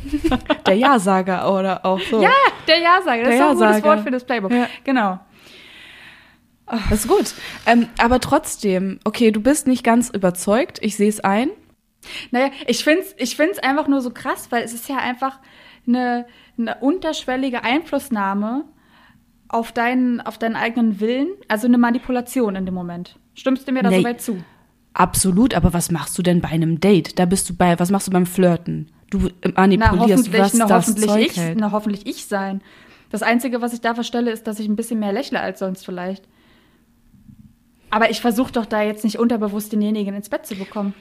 der Ja-Sager oder auch so. Ja, der Ja-Sager. Das der ist auch ein gutes Wort für das Playbook. Ja. Genau. Das ist gut. Ähm, aber trotzdem, okay, du bist nicht ganz überzeugt. Ich sehe es ein. Naja, ich finde es ich find's einfach nur so krass, weil es ist ja einfach eine, eine unterschwellige Einflussnahme auf deinen, auf deinen eigenen Willen, also eine Manipulation in dem Moment. Stimmst du mir da nee, soweit zu? Absolut, aber was machst du denn bei einem Date? Da bist du bei, was machst du beim Flirten? Du manipulierst, na, was na, das hoffentlich Zeug ich, hält. Na, hoffentlich ich sein. Das Einzige, was ich da verstelle, ist, dass ich ein bisschen mehr lächle als sonst vielleicht. Aber ich versuche doch da jetzt nicht unterbewusst denjenigen ins Bett zu bekommen.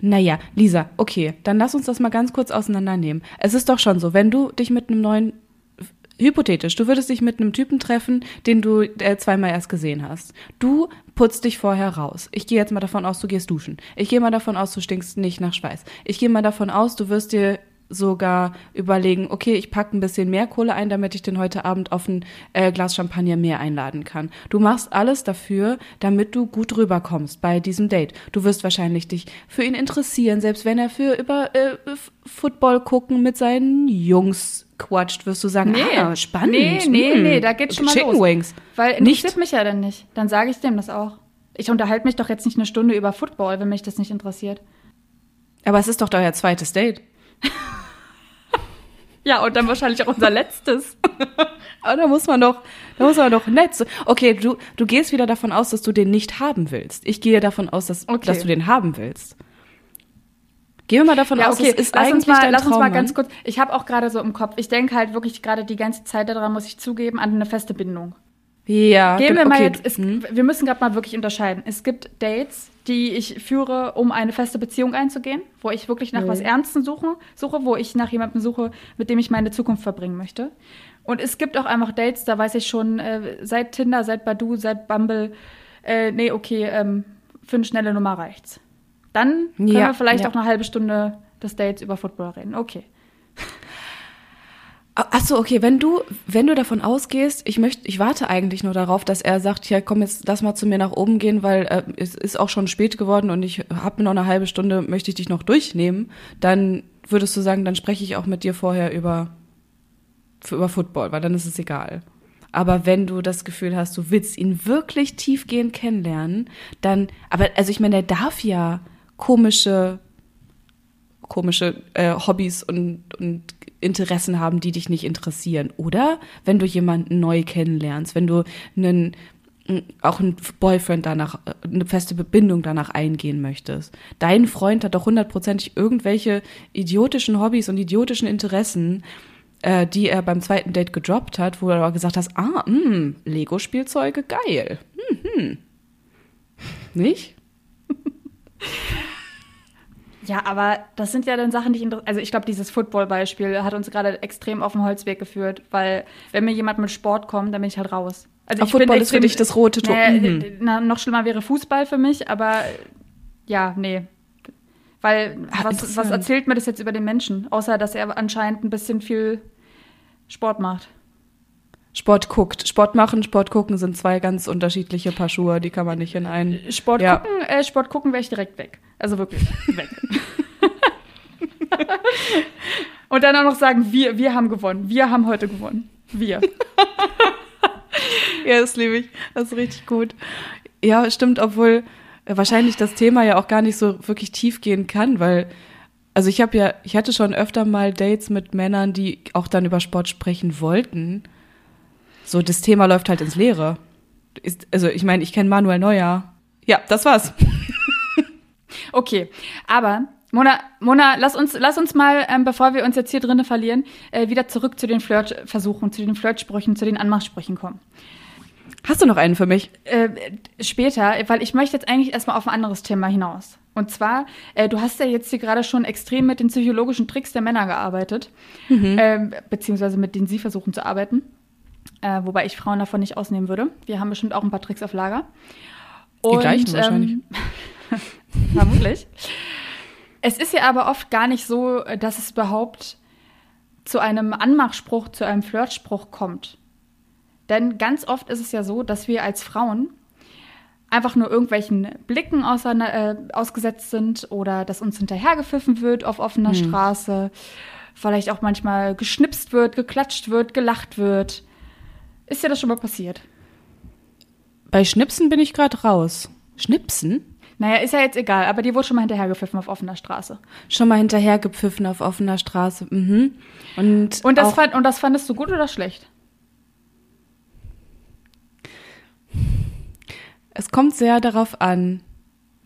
Naja, Lisa, okay, dann lass uns das mal ganz kurz auseinandernehmen. Es ist doch schon so, wenn du dich mit einem neuen, hypothetisch, du würdest dich mit einem Typen treffen, den du äh, zweimal erst gesehen hast. Du putzt dich vorher raus. Ich gehe jetzt mal davon aus, du gehst duschen. Ich gehe mal davon aus, du stinkst nicht nach Schweiß. Ich gehe mal davon aus, du wirst dir sogar überlegen, okay, ich packe ein bisschen mehr Kohle ein, damit ich den heute Abend auf ein äh, Glas Champagner mehr einladen kann. Du machst alles dafür, damit du gut rüberkommst bei diesem Date. Du wirst wahrscheinlich dich für ihn interessieren, selbst wenn er für über äh, Football gucken mit seinen Jungs quatscht, wirst du sagen, nee, ah, spannend. Nee, nee, hm. nee, da geht's schon mal Chicken los. Wings. Weil interessiert nicht. mich ja dann nicht. Dann sage ich dem das auch. Ich unterhalte mich doch jetzt nicht eine Stunde über Football, wenn mich das nicht interessiert. Aber es ist doch euer zweites Date. ja, und dann wahrscheinlich auch unser letztes. Aber da muss man doch, da muss man doch nett. Okay, du, du gehst wieder davon aus, dass du den nicht haben willst. Ich gehe davon aus, dass, okay. dass du den haben willst. Gehen wir mal davon ja, aus, okay. es ist lass eigentlich uns mal, Lass Traum, uns mal ganz kurz. Ich habe auch gerade so im Kopf. Ich denke halt wirklich gerade die ganze Zeit daran, muss ich zugeben, an eine feste Bindung. Ja. Gehen wir okay. mal jetzt. Es, hm. Wir müssen gerade mal wirklich unterscheiden. Es gibt Dates, die ich führe, um eine feste Beziehung einzugehen, wo ich wirklich nach mhm. was Ernstem suche, suche, wo ich nach jemandem suche, mit dem ich meine Zukunft verbringen möchte. Und es gibt auch einfach Dates, da weiß ich schon, äh, seit Tinder, seit Badu, seit Bumble, äh, nee, okay, ähm, für eine schnelle Nummer reicht's. Dann können ja, wir vielleicht ja. auch eine halbe Stunde des Dates über Football reden. Okay. Achso, okay, wenn du, wenn du davon ausgehst, ich möchte, ich warte eigentlich nur darauf, dass er sagt, ja, komm jetzt, lass mal zu mir nach oben gehen, weil äh, es ist auch schon spät geworden und ich habe noch eine halbe Stunde, möchte ich dich noch durchnehmen, dann würdest du sagen, dann spreche ich auch mit dir vorher über, für, über Football, weil dann ist es egal. Aber wenn du das Gefühl hast, du willst ihn wirklich tiefgehend kennenlernen, dann, aber also ich meine, er darf ja komische komische äh, Hobbys und, und Interessen haben, die dich nicht interessieren. Oder wenn du jemanden neu kennenlernst, wenn du einen auch einen Boyfriend danach, eine feste Bindung danach eingehen möchtest. Dein Freund hat doch hundertprozentig irgendwelche idiotischen Hobbys und idiotischen Interessen, äh, die er beim zweiten Date gedroppt hat, wo du aber gesagt hast, ah, hm, Lego-Spielzeuge, geil. Hm, hm. Nicht? Ja, aber das sind ja dann Sachen, die ich also ich glaube, dieses Football-Beispiel hat uns gerade extrem auf den Holzweg geführt, weil wenn mir jemand mit Sport kommt, dann bin ich halt raus. Also ich Football ist für dich das rote Tuch. Nee, mhm. na, noch schlimmer wäre Fußball für mich, aber ja, nee. Weil ah, was, was erzählt mir das jetzt über den Menschen? Außer, dass er anscheinend ein bisschen viel Sport macht. Sport guckt. Sport machen, Sport gucken sind zwei ganz unterschiedliche Paar Schuhe, die kann man nicht in einen. Sport ja. gucken, äh, Sport gucken wäre ich direkt weg. Also wirklich weg. Und dann auch noch sagen, wir, wir haben gewonnen. Wir haben heute gewonnen. Wir. ja, das liebe ich. Das ist richtig gut. Ja, stimmt, obwohl wahrscheinlich das Thema ja auch gar nicht so wirklich tief gehen kann, weil also ich habe ja, ich hatte schon öfter mal Dates mit Männern, die auch dann über Sport sprechen wollten. So, das Thema läuft halt ins Leere. Ist, also ich meine, ich kenne Manuel Neuer. Ja, das war's. okay, aber Mona, Mona, lass uns, lass uns mal, ähm, bevor wir uns jetzt hier drinnen verlieren, äh, wieder zurück zu den Flirtversuchen, zu den Flirtsprüchen, zu den Anmachsprüchen kommen. Hast du noch einen für mich? Äh, später, weil ich möchte jetzt eigentlich erstmal auf ein anderes Thema hinaus. Und zwar, äh, du hast ja jetzt hier gerade schon extrem mit den psychologischen Tricks der Männer gearbeitet, mhm. äh, beziehungsweise mit denen sie versuchen zu arbeiten. Äh, wobei ich Frauen davon nicht ausnehmen würde. Wir haben bestimmt auch ein paar Tricks auf Lager. Und, Die gleichen wahrscheinlich. Ähm, vermutlich. Es ist ja aber oft gar nicht so, dass es überhaupt zu einem Anmachspruch, zu einem Flirtspruch kommt. Denn ganz oft ist es ja so, dass wir als Frauen einfach nur irgendwelchen Blicken außer, äh, ausgesetzt sind oder dass uns hinterhergepfiffen wird auf offener hm. Straße, vielleicht auch manchmal geschnipst wird, geklatscht wird, gelacht wird. Ist dir das schon mal passiert? Bei Schnipsen bin ich gerade raus. Schnipsen? Naja, ist ja jetzt egal, aber dir wurde schon mal hinterhergepfiffen auf offener Straße. Schon mal hinterhergepfiffen auf offener Straße. Mhm. Und, und, das fand, und das fandest du gut oder schlecht? Es kommt sehr darauf an,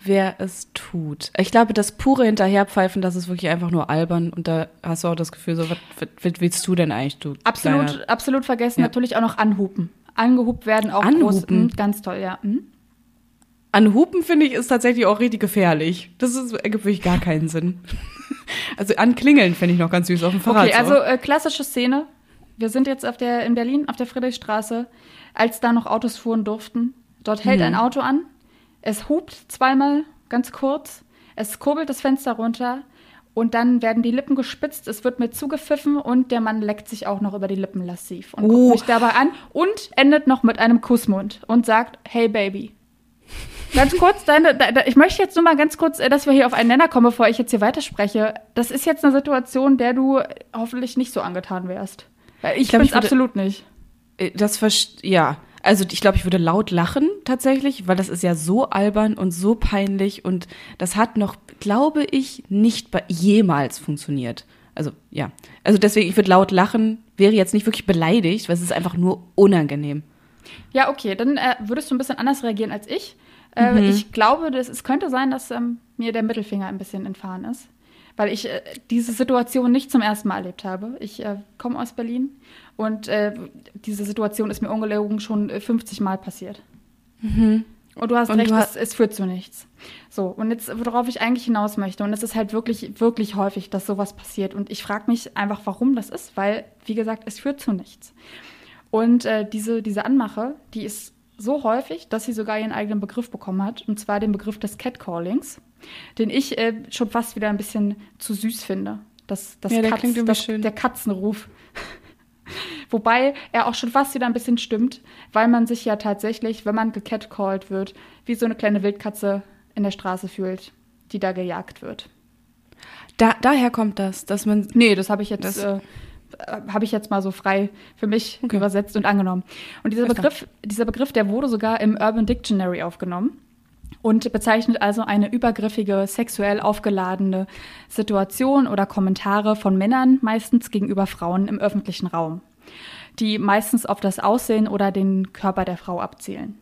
wer es tut. Ich glaube, das pure Hinterherpfeifen, das ist wirklich einfach nur albern und da hast du auch das Gefühl, so, was, was willst du denn eigentlich, du? Absolut, kleiner? absolut vergessen. Ja. Natürlich auch noch anhupen. Angehupt werden auch anhupen. groß. Mh, ganz toll, ja. Mhm. Anhupen finde ich ist tatsächlich auch richtig gefährlich. Das ist, ergibt wirklich gar keinen Sinn. also anklingeln finde ich noch ganz süß auf dem Fahrrad. Okay, also äh, klassische Szene. Wir sind jetzt auf der, in Berlin auf der Friedrichstraße, als da noch Autos fuhren durften. Dort hält mhm. ein Auto an, es hupt zweimal ganz kurz, es kurbelt das Fenster runter Und dann werden die Lippen gespitzt, es wird mir zugepfiffen und der Mann leckt sich auch noch über die Lippen lassiv und Oh. guckt mich dabei an und endet noch mit einem Kussmund und sagt, hey Baby. Ganz kurz, deine, de, de, ich möchte jetzt nur mal ganz kurz, äh, dass wir hier auf einen Nenner kommen, bevor ich jetzt hier weiterspreche. Das ist jetzt eine Situation, der du hoffentlich nicht so angetan wärst. Ich, ich würde- absolut nicht. Äh, Das verst ja. Also ich glaube, ich würde laut lachen tatsächlich, weil das ist ja so albern und so peinlich und das hat noch, glaube ich, nicht jemals funktioniert. Also ja. Also deswegen, ich würde laut lachen, wäre jetzt nicht wirklich beleidigt, weil es ist einfach nur unangenehm. Ja, okay, dann äh, würdest du ein bisschen anders reagieren als ich. Äh, Ich glaube, dass, es könnte sein, dass ähm, mir der Mittelfinger ein bisschen entfahren ist, weil ich äh, diese Situation nicht zum ersten Mal erlebt habe. Ich äh, komme aus Berlin und äh, diese Situation ist mir ungelogen schon äh, 50 Mal passiert. Und du hast Und recht, du es, es führt zu nichts. So, und jetzt, worauf ich eigentlich hinaus möchte, und es ist halt wirklich, wirklich häufig, dass sowas passiert. Und ich frage mich einfach, warum das ist, weil, wie gesagt, es führt zu nichts. Und äh, diese, diese Anmache, die ist so häufig, dass sie sogar ihren eigenen Begriff bekommen hat, und zwar den Begriff des Catcallings, den ich äh, schon fast wieder ein bisschen zu süß finde. Das, das Ja, der Katz- das, schön. Der Katzenruf. Wobei er auch schon fast wieder ein bisschen stimmt, weil man sich ja tatsächlich, wenn man gecatcalled wird, wie so eine kleine Wildkatze in der Straße fühlt, die da gejagt wird. Da, daher kommt das, dass man Nee, das habe ich jetzt, Das- äh, habe ich jetzt mal so frei für mich Okay. übersetzt und angenommen. Und dieser. Begriff, dieser Begriff, der wurde sogar im Urban Dictionary aufgenommen und bezeichnet also eine übergriffige, sexuell aufgeladene Situation oder Kommentare von Männern, meistens gegenüber Frauen im öffentlichen Raum, die meistens auf das Aussehen oder den Körper der Frau abzielen.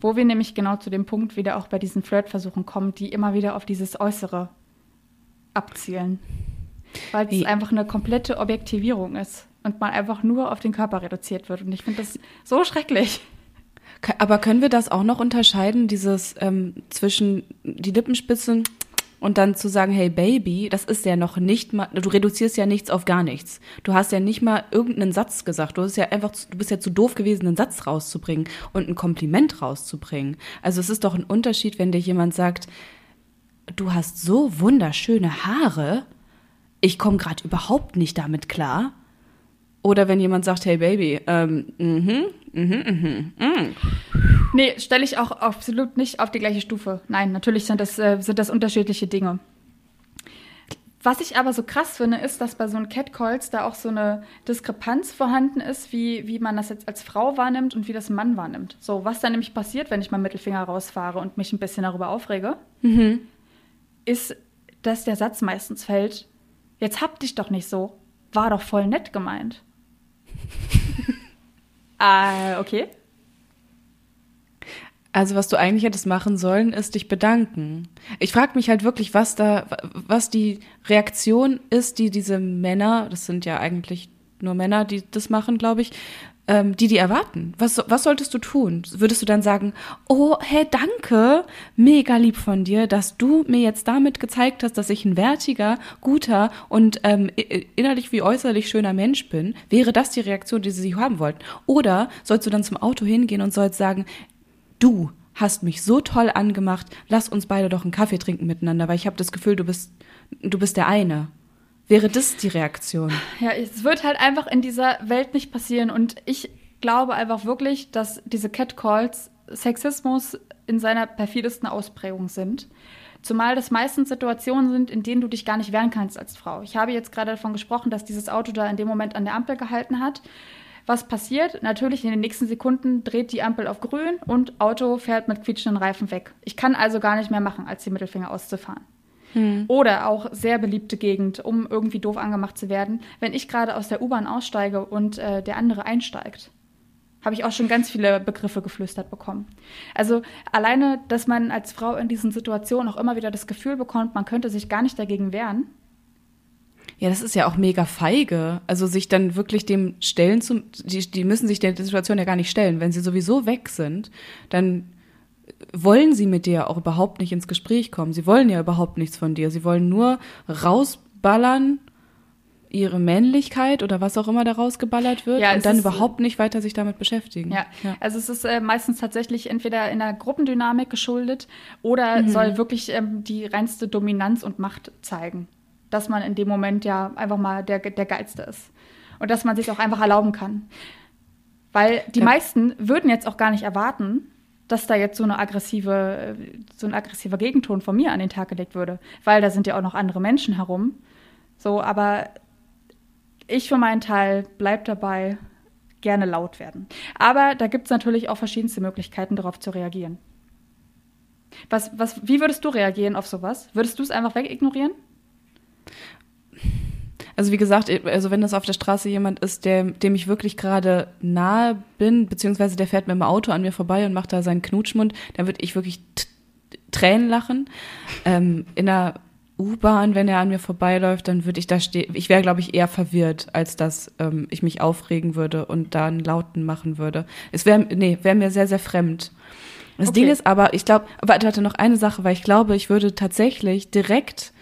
Wo wir nämlich genau zu dem Punkt wieder auch bei diesen Flirtversuchen kommen, die immer wieder auf dieses Äußere abzielen. Weil es einfach eine komplette Objektivierung ist und man einfach nur auf den Körper reduziert wird. Und ich finde das so schrecklich. Aber können wir das auch noch unterscheiden, dieses ähm, zwischen die Lippenspitzen und dann zu sagen, hey Baby, das ist ja noch nicht mal, du reduzierst ja nichts auf gar nichts. Du hast ja nicht mal irgendeinen Satz gesagt. Du, hast ja einfach, du bist ja zu doof gewesen, einen Satz rauszubringen und ein Kompliment rauszubringen. Also es ist doch ein Unterschied, wenn dir jemand sagt, du hast so wunderschöne Haare, ich komme gerade überhaupt nicht damit klar. Oder wenn jemand sagt, hey Baby, ähm, mhm, mhm, mhm, mhm. Nee, stelle ich auch absolut nicht auf die gleiche Stufe. Nein, natürlich sind das, äh, sind das unterschiedliche Dinge. Was ich aber so krass finde, ist, dass bei so einem Catcalls da auch so eine Diskrepanz vorhanden ist, wie, wie man das jetzt als Frau wahrnimmt und wie das ein Mann wahrnimmt. So, was dann nämlich passiert, wenn ich meinen Mittelfinger rausfahre und mich ein bisschen darüber aufrege, ist, dass der Satz meistens fällt, jetzt hab dich doch nicht so, war doch voll nett gemeint. Ah, okay. Also was du eigentlich hättest machen sollen, ist dich bedanken. Ich frage mich halt wirklich, was da, was die Reaktion ist, die diese Männer, das sind ja eigentlich nur Männer, die das machen, glaube ich, ähm, die die erwarten. Was, was solltest du tun? Würdest du dann sagen, oh, hey, danke, mega lieb von dir, dass du mir jetzt damit gezeigt hast, dass ich ein wertiger, guter und ähm, innerlich wie äußerlich schöner Mensch bin? Wäre das die Reaktion, die sie haben wollten? Oder sollst du dann zum Auto hingehen und sollst sagen, du hast mich so toll angemacht, lass uns beide doch einen Kaffee trinken miteinander, weil ich habe das Gefühl, du bist, du bist der eine. Wäre das die Reaktion? Ja, es wird halt einfach in dieser Welt nicht passieren. Und ich glaube einfach wirklich, dass diese Catcalls Sexismus in seiner perfidesten Ausprägung sind. Zumal das meistens Situationen sind, in denen du dich gar nicht wehren kannst als Frau. Ich habe jetzt gerade davon gesprochen, dass dieses Auto da in dem Moment an der Ampel gehalten hat. Was passiert? Natürlich in den nächsten Sekunden dreht die Ampel auf grün und Auto fährt mit quietschenden Reifen weg. Ich kann also gar nicht mehr machen, als die Mittelfinger auszufahren. Oder auch sehr beliebte Gegend, um irgendwie doof angemacht zu werden. Wenn ich gerade aus der U-Bahn aussteige und äh, der andere einsteigt, habe ich auch schon ganz viele Begriffe geflüstert bekommen. Also alleine, dass man als Frau in diesen Situationen auch immer wieder das Gefühl bekommt, man könnte sich gar nicht dagegen wehren. Ja, das ist ja auch mega feige. Also sich dann wirklich dem stellen zu, die, die müssen sich der Situation ja gar nicht stellen. Wenn sie sowieso weg sind, dann wollen sie mit dir auch überhaupt nicht ins Gespräch kommen. Sie wollen ja überhaupt nichts von dir. Sie wollen nur rausballern ihre Männlichkeit oder was auch immer daraus geballert wird Ja, und dann ist, überhaupt nicht weiter sich damit beschäftigen. Ja, also es ist äh, meistens tatsächlich entweder in der Gruppendynamik geschuldet oder soll wirklich ähm, die reinste Dominanz und Macht zeigen. Dass man in dem Moment ja einfach mal der, der Geilste ist. Und dass man sich auch einfach erlauben kann. Weil die Ja. meisten würden jetzt auch gar nicht erwarten, dass da jetzt so eine aggressive, so ein aggressiver Gegenton von mir an den Tag gelegt würde. Weil da sind ja auch noch andere Menschen herum. So, aber ich für meinen Teil bleib dabei, gerne laut werden. Aber da gibt es natürlich auch verschiedenste Möglichkeiten, darauf zu reagieren. Was, was, wie würdest du reagieren auf sowas? Würdest du es einfach wegignorieren? Also wie gesagt, also wenn das auf der Straße jemand ist, der, dem ich wirklich gerade nahe bin, beziehungsweise der fährt mit dem Auto an mir vorbei und macht da seinen Knutschmund, dann würde ich wirklich Tränen lachen. Ähm, in der U-Bahn, wenn er an mir vorbeiläuft, dann würde ich da stehen. Ich wäre, glaube ich, eher verwirrt, als dass ähm, ich mich aufregen würde und da einen Lauten machen würde. Es wäre, nee, wäre mir sehr, sehr fremd. Das Okay. Ding ist aber, ich glaube, warte, warte, noch eine Sache, weil ich glaube, ich würde tatsächlich direkt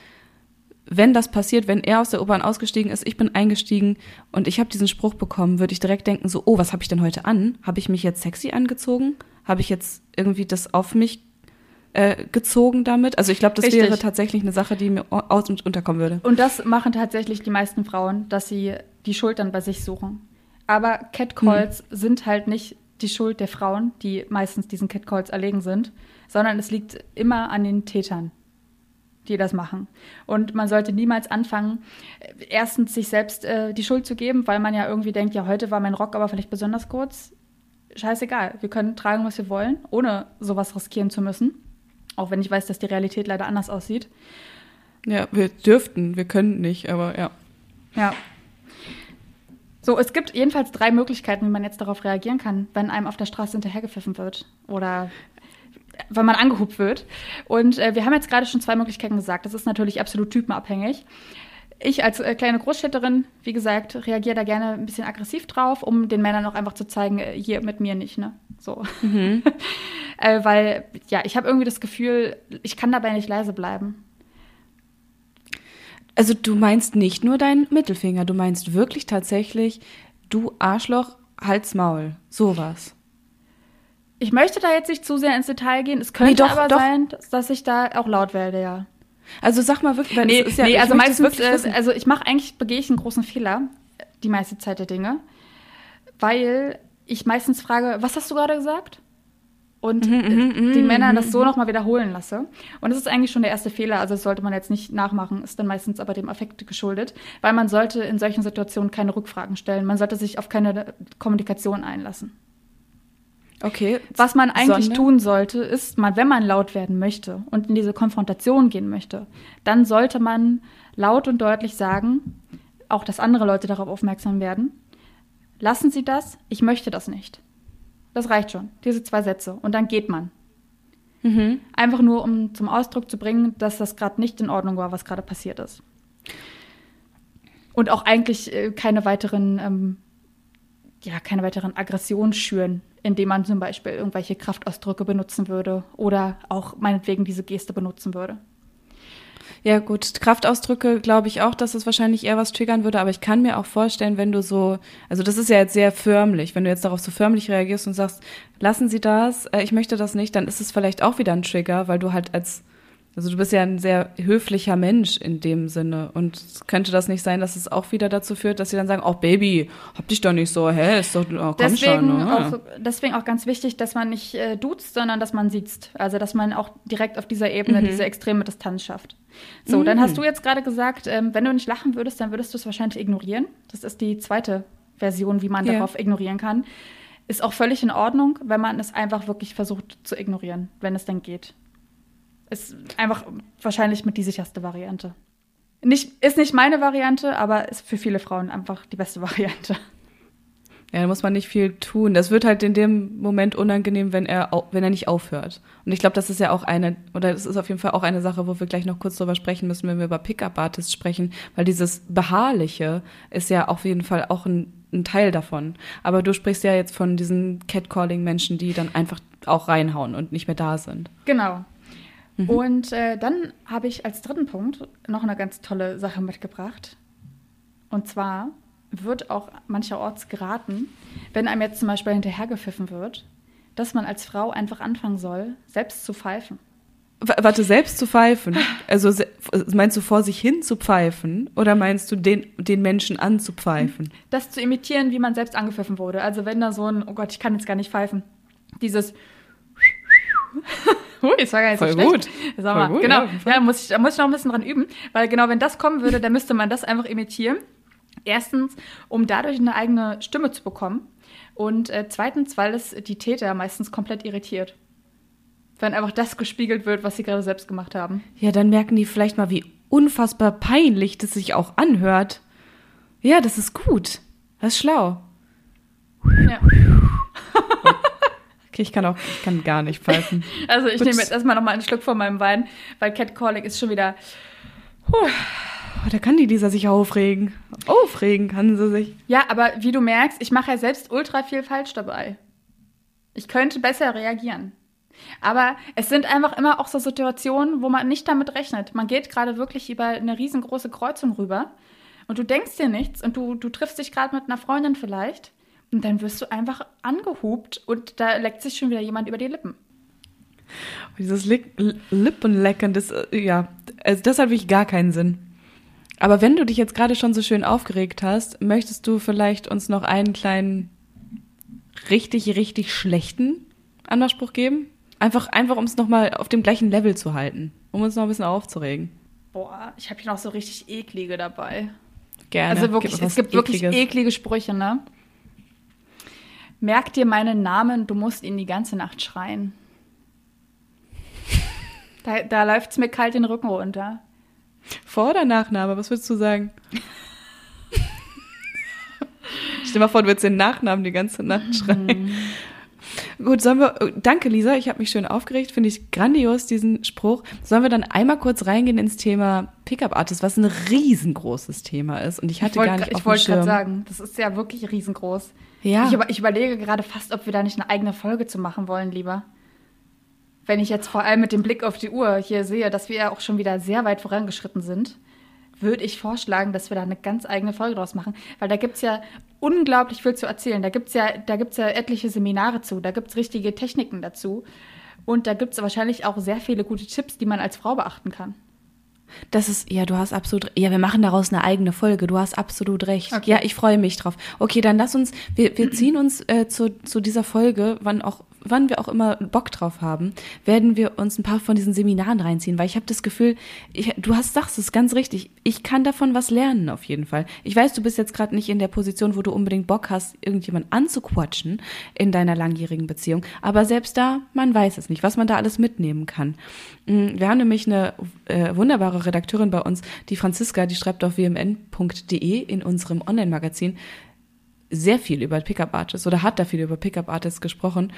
wenn das passiert, wenn er aus der U-Bahn ausgestiegen ist, ich bin eingestiegen und ich habe diesen Spruch bekommen, würde ich direkt denken, so, oh, was habe ich denn heute an? Habe ich mich jetzt sexy angezogen? Habe ich jetzt irgendwie das auf mich äh, gezogen damit? Also ich glaube, das Richtig. wäre tatsächlich eine Sache, die mir aus und unterkommen würde. Und das machen tatsächlich die meisten Frauen, dass sie die Schuld dann bei sich suchen. Aber Catcalls sind halt nicht die Schuld der Frauen, die meistens diesen Catcalls erlegen sind, sondern es liegt immer an den Tätern, die das machen. Und man sollte niemals anfangen, erstens sich selbst äh, die Schuld zu geben, weil man ja irgendwie denkt, ja, heute war mein Rock aber vielleicht besonders kurz. Scheißegal, wir können tragen, was wir wollen, ohne sowas riskieren zu müssen. Auch wenn ich weiß, dass die Realität leider anders aussieht. Ja, wir dürften, wir können nicht, aber ja. Ja. So, es gibt jedenfalls drei Möglichkeiten, wie man jetzt darauf reagieren kann, wenn einem auf der Straße hinterhergepfiffen wird oder wenn man angehupt wird. Und äh, wir haben jetzt gerade schon zwei Möglichkeiten gesagt. Das ist natürlich absolut typenabhängig. Ich als äh, kleine Großstädterin, wie gesagt, reagiere da gerne ein bisschen aggressiv drauf, um den Männern auch einfach zu zeigen, äh, hier mit mir nicht, ne? So. äh, weil, ja, ich habe irgendwie das Gefühl, ich kann dabei nicht leise bleiben. Also du meinst nicht nur deinen Mittelfinger, du meinst wirklich tatsächlich, du Arschloch, Hals, Maul, sowas. Ich möchte da jetzt nicht zu sehr ins Detail gehen. Es könnte doch, aber doch. sein, dass, ich da auch laut werde, ja. Also sag mal wirklich, weil Nee, es ist ja, nee also meistens, wissen. also ich mache eigentlich, begehe ich einen großen Fehler, die meiste Zeit der Dinge, weil ich meistens frage, was hast du gerade gesagt? Und Mhm, äh, die Männer das so nochmal wiederholen lasse. Und das ist eigentlich schon der erste Fehler, also das sollte man jetzt nicht nachmachen, ist dann meistens aber dem Affekt geschuldet, weil man sollte in solchen Situationen keine Rückfragen stellen, man sollte sich auf keine Kommunikation einlassen. Okay. Was man eigentlich Sondern? tun sollte, ist, man, wenn man laut werden möchte und in diese Konfrontation gehen möchte, dann sollte man laut und deutlich sagen, auch dass andere Leute darauf aufmerksam werden, lassen Sie das, ich möchte das nicht. Das reicht schon, diese zwei Sätze. Und dann geht man. Mhm. Einfach nur, um zum Ausdruck zu bringen, dass das gerade nicht in Ordnung war, was gerade passiert ist. Und auch eigentlich äh, keine weiteren, ähm, ja, keine weiteren Aggressionen schüren, indem man zum Beispiel irgendwelche Kraftausdrücke benutzen würde oder auch meinetwegen diese Geste benutzen würde. Ja, gut. Kraftausdrücke glaube ich auch, dass es wahrscheinlich eher was triggern würde, aber ich kann mir auch vorstellen, wenn du so, also das ist ja jetzt sehr förmlich, wenn du jetzt darauf so förmlich reagierst und sagst, lassen Sie das, äh, ich möchte das nicht, dann ist es vielleicht auch wieder ein Trigger, weil du halt als, also du bist ja ein sehr höflicher Mensch in dem Sinne und könnte das nicht sein, dass es auch wieder dazu führt, dass sie dann sagen, oh Baby, hab dich doch nicht so, hä, ist doch, oh, komm Deswegen, schon. ne? auch, deswegen auch ganz wichtig, dass man nicht äh, duzt, sondern dass man sieht. Also, dass man auch direkt auf dieser Ebene diese extreme Distanz schafft. So, dann hast du jetzt gerade gesagt, ähm, wenn du nicht lachen würdest, dann würdest du es wahrscheinlich ignorieren. Das ist die zweite Version, wie man Ja. darauf ignorieren kann. Ist auch völlig in Ordnung, wenn man es einfach wirklich versucht zu ignorieren, wenn es dann geht. Ist einfach wahrscheinlich mit die sicherste Variante. Nicht, ist nicht meine Variante, aber ist für viele Frauen einfach die beste Variante. Ja, da muss man nicht viel tun. Das wird halt in dem Moment unangenehm, wenn er, wenn er nicht aufhört. Und ich glaube, das ist ja auch eine, oder das ist auf jeden Fall auch eine Sache, wo wir gleich noch kurz drüber sprechen müssen, wenn wir über Pickup-Artists sprechen, weil dieses Beharrliche ist ja auf jeden Fall auch ein, ein Teil davon. Aber du sprichst ja jetzt von diesen Catcalling-Menschen, die dann einfach auch reinhauen und nicht mehr da sind. Genau. Und äh, dann habe ich als dritten Punkt noch eine ganz tolle Sache mitgebracht. Und zwar wird auch mancherorts geraten, wenn einem jetzt zum Beispiel hinterhergepfiffen wird, dass man als Frau einfach anfangen soll, selbst zu pfeifen. Warte, selbst zu pfeifen? Also meinst du vor sich hin zu pfeifen oder meinst du den, den Menschen anzupfeifen? Das zu imitieren, wie man selbst angepfiffen wurde. Also wenn da so ein, oh Gott, ich kann jetzt gar nicht pfeifen, dieses Ui, das war gar nicht Voll so schlecht. gut. Sag mal, gut, genau. ja, Ja, muss ich, da muss ich noch ein bisschen dran üben, weil genau, wenn das kommen würde, dann müsste man das einfach imitieren. Erstens, um dadurch eine eigene Stimme zu bekommen. Und äh, zweitens, weil es die Täter meistens komplett irritiert. Wenn einfach das gespiegelt wird, was sie gerade selbst gemacht haben. Ja, dann merken die vielleicht mal, wie unfassbar peinlich das sich auch anhört. Ja, das ist gut. Das ist schlau. Ja. Okay, ich kann auch, ich kann gar nicht pfeifen. Also ich Gut. nehme jetzt erstmal nochmal einen Schluck von meinem Wein, weil Catcalling ist schon wieder. Oh, da kann die Lisa sich aufregen. Aufregen kann sie sich. Ja, aber wie du merkst, ich mache ja selbst ultra viel falsch dabei. Ich könnte besser reagieren. Aber es sind einfach immer auch so Situationen, wo man nicht damit rechnet. Man geht gerade wirklich über eine riesengroße Kreuzung rüber und du denkst dir nichts und du, du triffst dich gerade mit einer Freundin vielleicht und dann wirst du einfach angehupt und da leckt sich schon wieder jemand über die Lippen. Dieses Lick, L- Lippenlecken, das, äh, ja, also das hat wirklich gar keinen Sinn. Aber wenn du dich jetzt gerade schon so schön aufgeregt hast, möchtest du vielleicht uns noch einen kleinen, richtig, richtig schlechten Anmachspruch geben? Einfach, einfach um es nochmal auf dem gleichen Level zu halten, um uns noch ein bisschen aufzuregen. Boah, ich habe hier noch so richtig eklige dabei. Gerne. Also wirklich, Gib es gibt wirklich Ekliges. eklige Sprüche, ne? Merk dir meinen Namen, du musst ihn die ganze Nacht schreien. Da, da läuft es mir kalt den Rücken runter. Vor- oder Nachname? Was würdest du sagen? Stell dir mal vor, du würdest den Nachnamen die ganze Nacht schreien. Gut, sollen wir, oh, danke Lisa, ich habe mich schön aufgeregt, finde ich grandios, diesen Spruch. Sollen wir dann einmal kurz reingehen ins Thema Pickup Artist, was ein riesengroßes Thema ist und ich hatte Ich wollte gar nicht ich wollte gerade sagen, das ist ja wirklich riesengroß. Ja. Ich, über, ich überlege gerade fast, ob wir da nicht eine eigene Folge zu machen wollen, lieber. Wenn ich jetzt vor allem mit dem Blick auf die Uhr hier sehe, dass wir ja auch schon wieder sehr weit vorangeschritten sind, würde ich vorschlagen, dass wir da eine ganz eigene Folge draus machen. Weil da gibt es ja unglaublich viel zu erzählen. Da gibt es ja, da gibt's ja etliche Seminare zu, da gibt es richtige Techniken dazu. Und da gibt es wahrscheinlich auch sehr viele gute Tipps, die man als Frau beachten kann. Das ist, ja, du hast absolut, ja, wir machen daraus eine eigene Folge. Du hast absolut recht. Okay. Ja, ich freue mich drauf. Okay, dann lass uns, wir, wir ziehen uns äh, zu, zu dieser Folge, wann auch, wann wir auch immer Bock drauf haben, werden wir uns ein paar von diesen Seminaren reinziehen, weil ich habe das Gefühl, ich, du hast sagst es ganz richtig. Ich kann davon was lernen auf jeden Fall. Ich weiß, du bist jetzt gerade nicht in der Position, wo du unbedingt Bock hast, irgendjemand anzuquatschen in deiner langjährigen Beziehung, aber selbst da, man weiß es nicht, was man da alles mitnehmen kann. Mm, Wir haben nämlich eine äh, wunderbare Redakteurin bei uns, die Franziska, die schreibt auf wmn.de in unserem Online-Magazin sehr viel über Pickup Artists oder hat da viel über Pickup Artists gesprochen.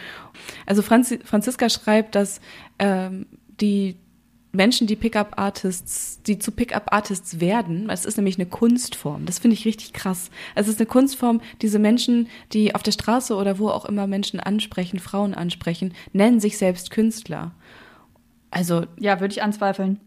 Also Franzi Franziska schreibt, dass ähm, die Menschen, die Pickup Artists, die zu Pickup Artists werden, es ist nämlich eine Kunstform. Das finde ich richtig krass. Es ist eine Kunstform, diese Menschen, die auf der Straße oder wo auch immer Menschen ansprechen, Frauen ansprechen, nennen sich selbst Künstler. Also Ja, würde ich anzweifeln.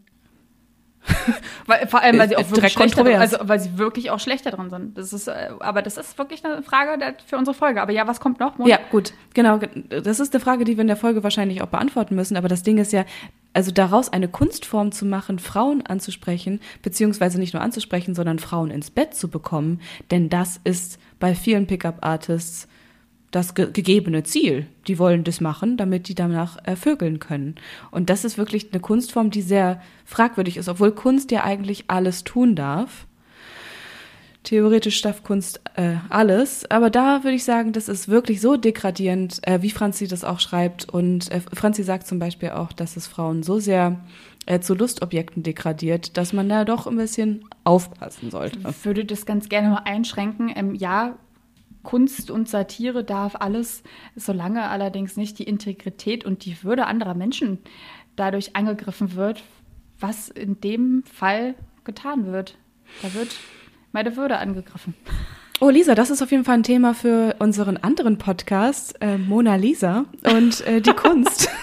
weil, vor allem, weil sie auch Ist wirklich direkt schlechter, kontrovers. also weil sie wirklich auch schlechter drin sind. Das ist, äh, aber das ist wirklich eine Frage für unsere Folge. Aber ja, was kommt noch? Mona? Ja, gut, genau. Das ist eine Frage, die wir in der Folge wahrscheinlich auch beantworten müssen. Aber das Ding ist ja, also daraus eine Kunstform zu machen, Frauen anzusprechen, beziehungsweise nicht nur anzusprechen, sondern Frauen ins Bett zu bekommen, denn das ist bei vielen Pickup-Artists das ge gegebene Ziel. Die wollen das machen, damit die danach äh, vögeln können. Und das ist wirklich eine Kunstform, die sehr fragwürdig ist, obwohl Kunst ja eigentlich alles tun darf. Theoretisch darf Kunst äh, alles, aber da würde ich sagen, das ist wirklich so degradierend, äh, wie Franzi das auch schreibt. Und äh, Franzi sagt zum Beispiel auch, dass es Frauen so sehr äh, zu Lustobjekten degradiert, dass man da doch ein bisschen aufpassen sollte. Ich würde das ganz gerne mal einschränken. Ähm, ja, Kunst und Satire darf alles, solange allerdings nicht die Integrität und die Würde anderer Menschen dadurch angegriffen wird, was in dem Fall getan wird. Da wird meine Würde angegriffen. Oh, Lisa, das ist auf jeden Fall ein Thema für unseren anderen Podcast, äh, Mona Lisa und äh, die Kunst.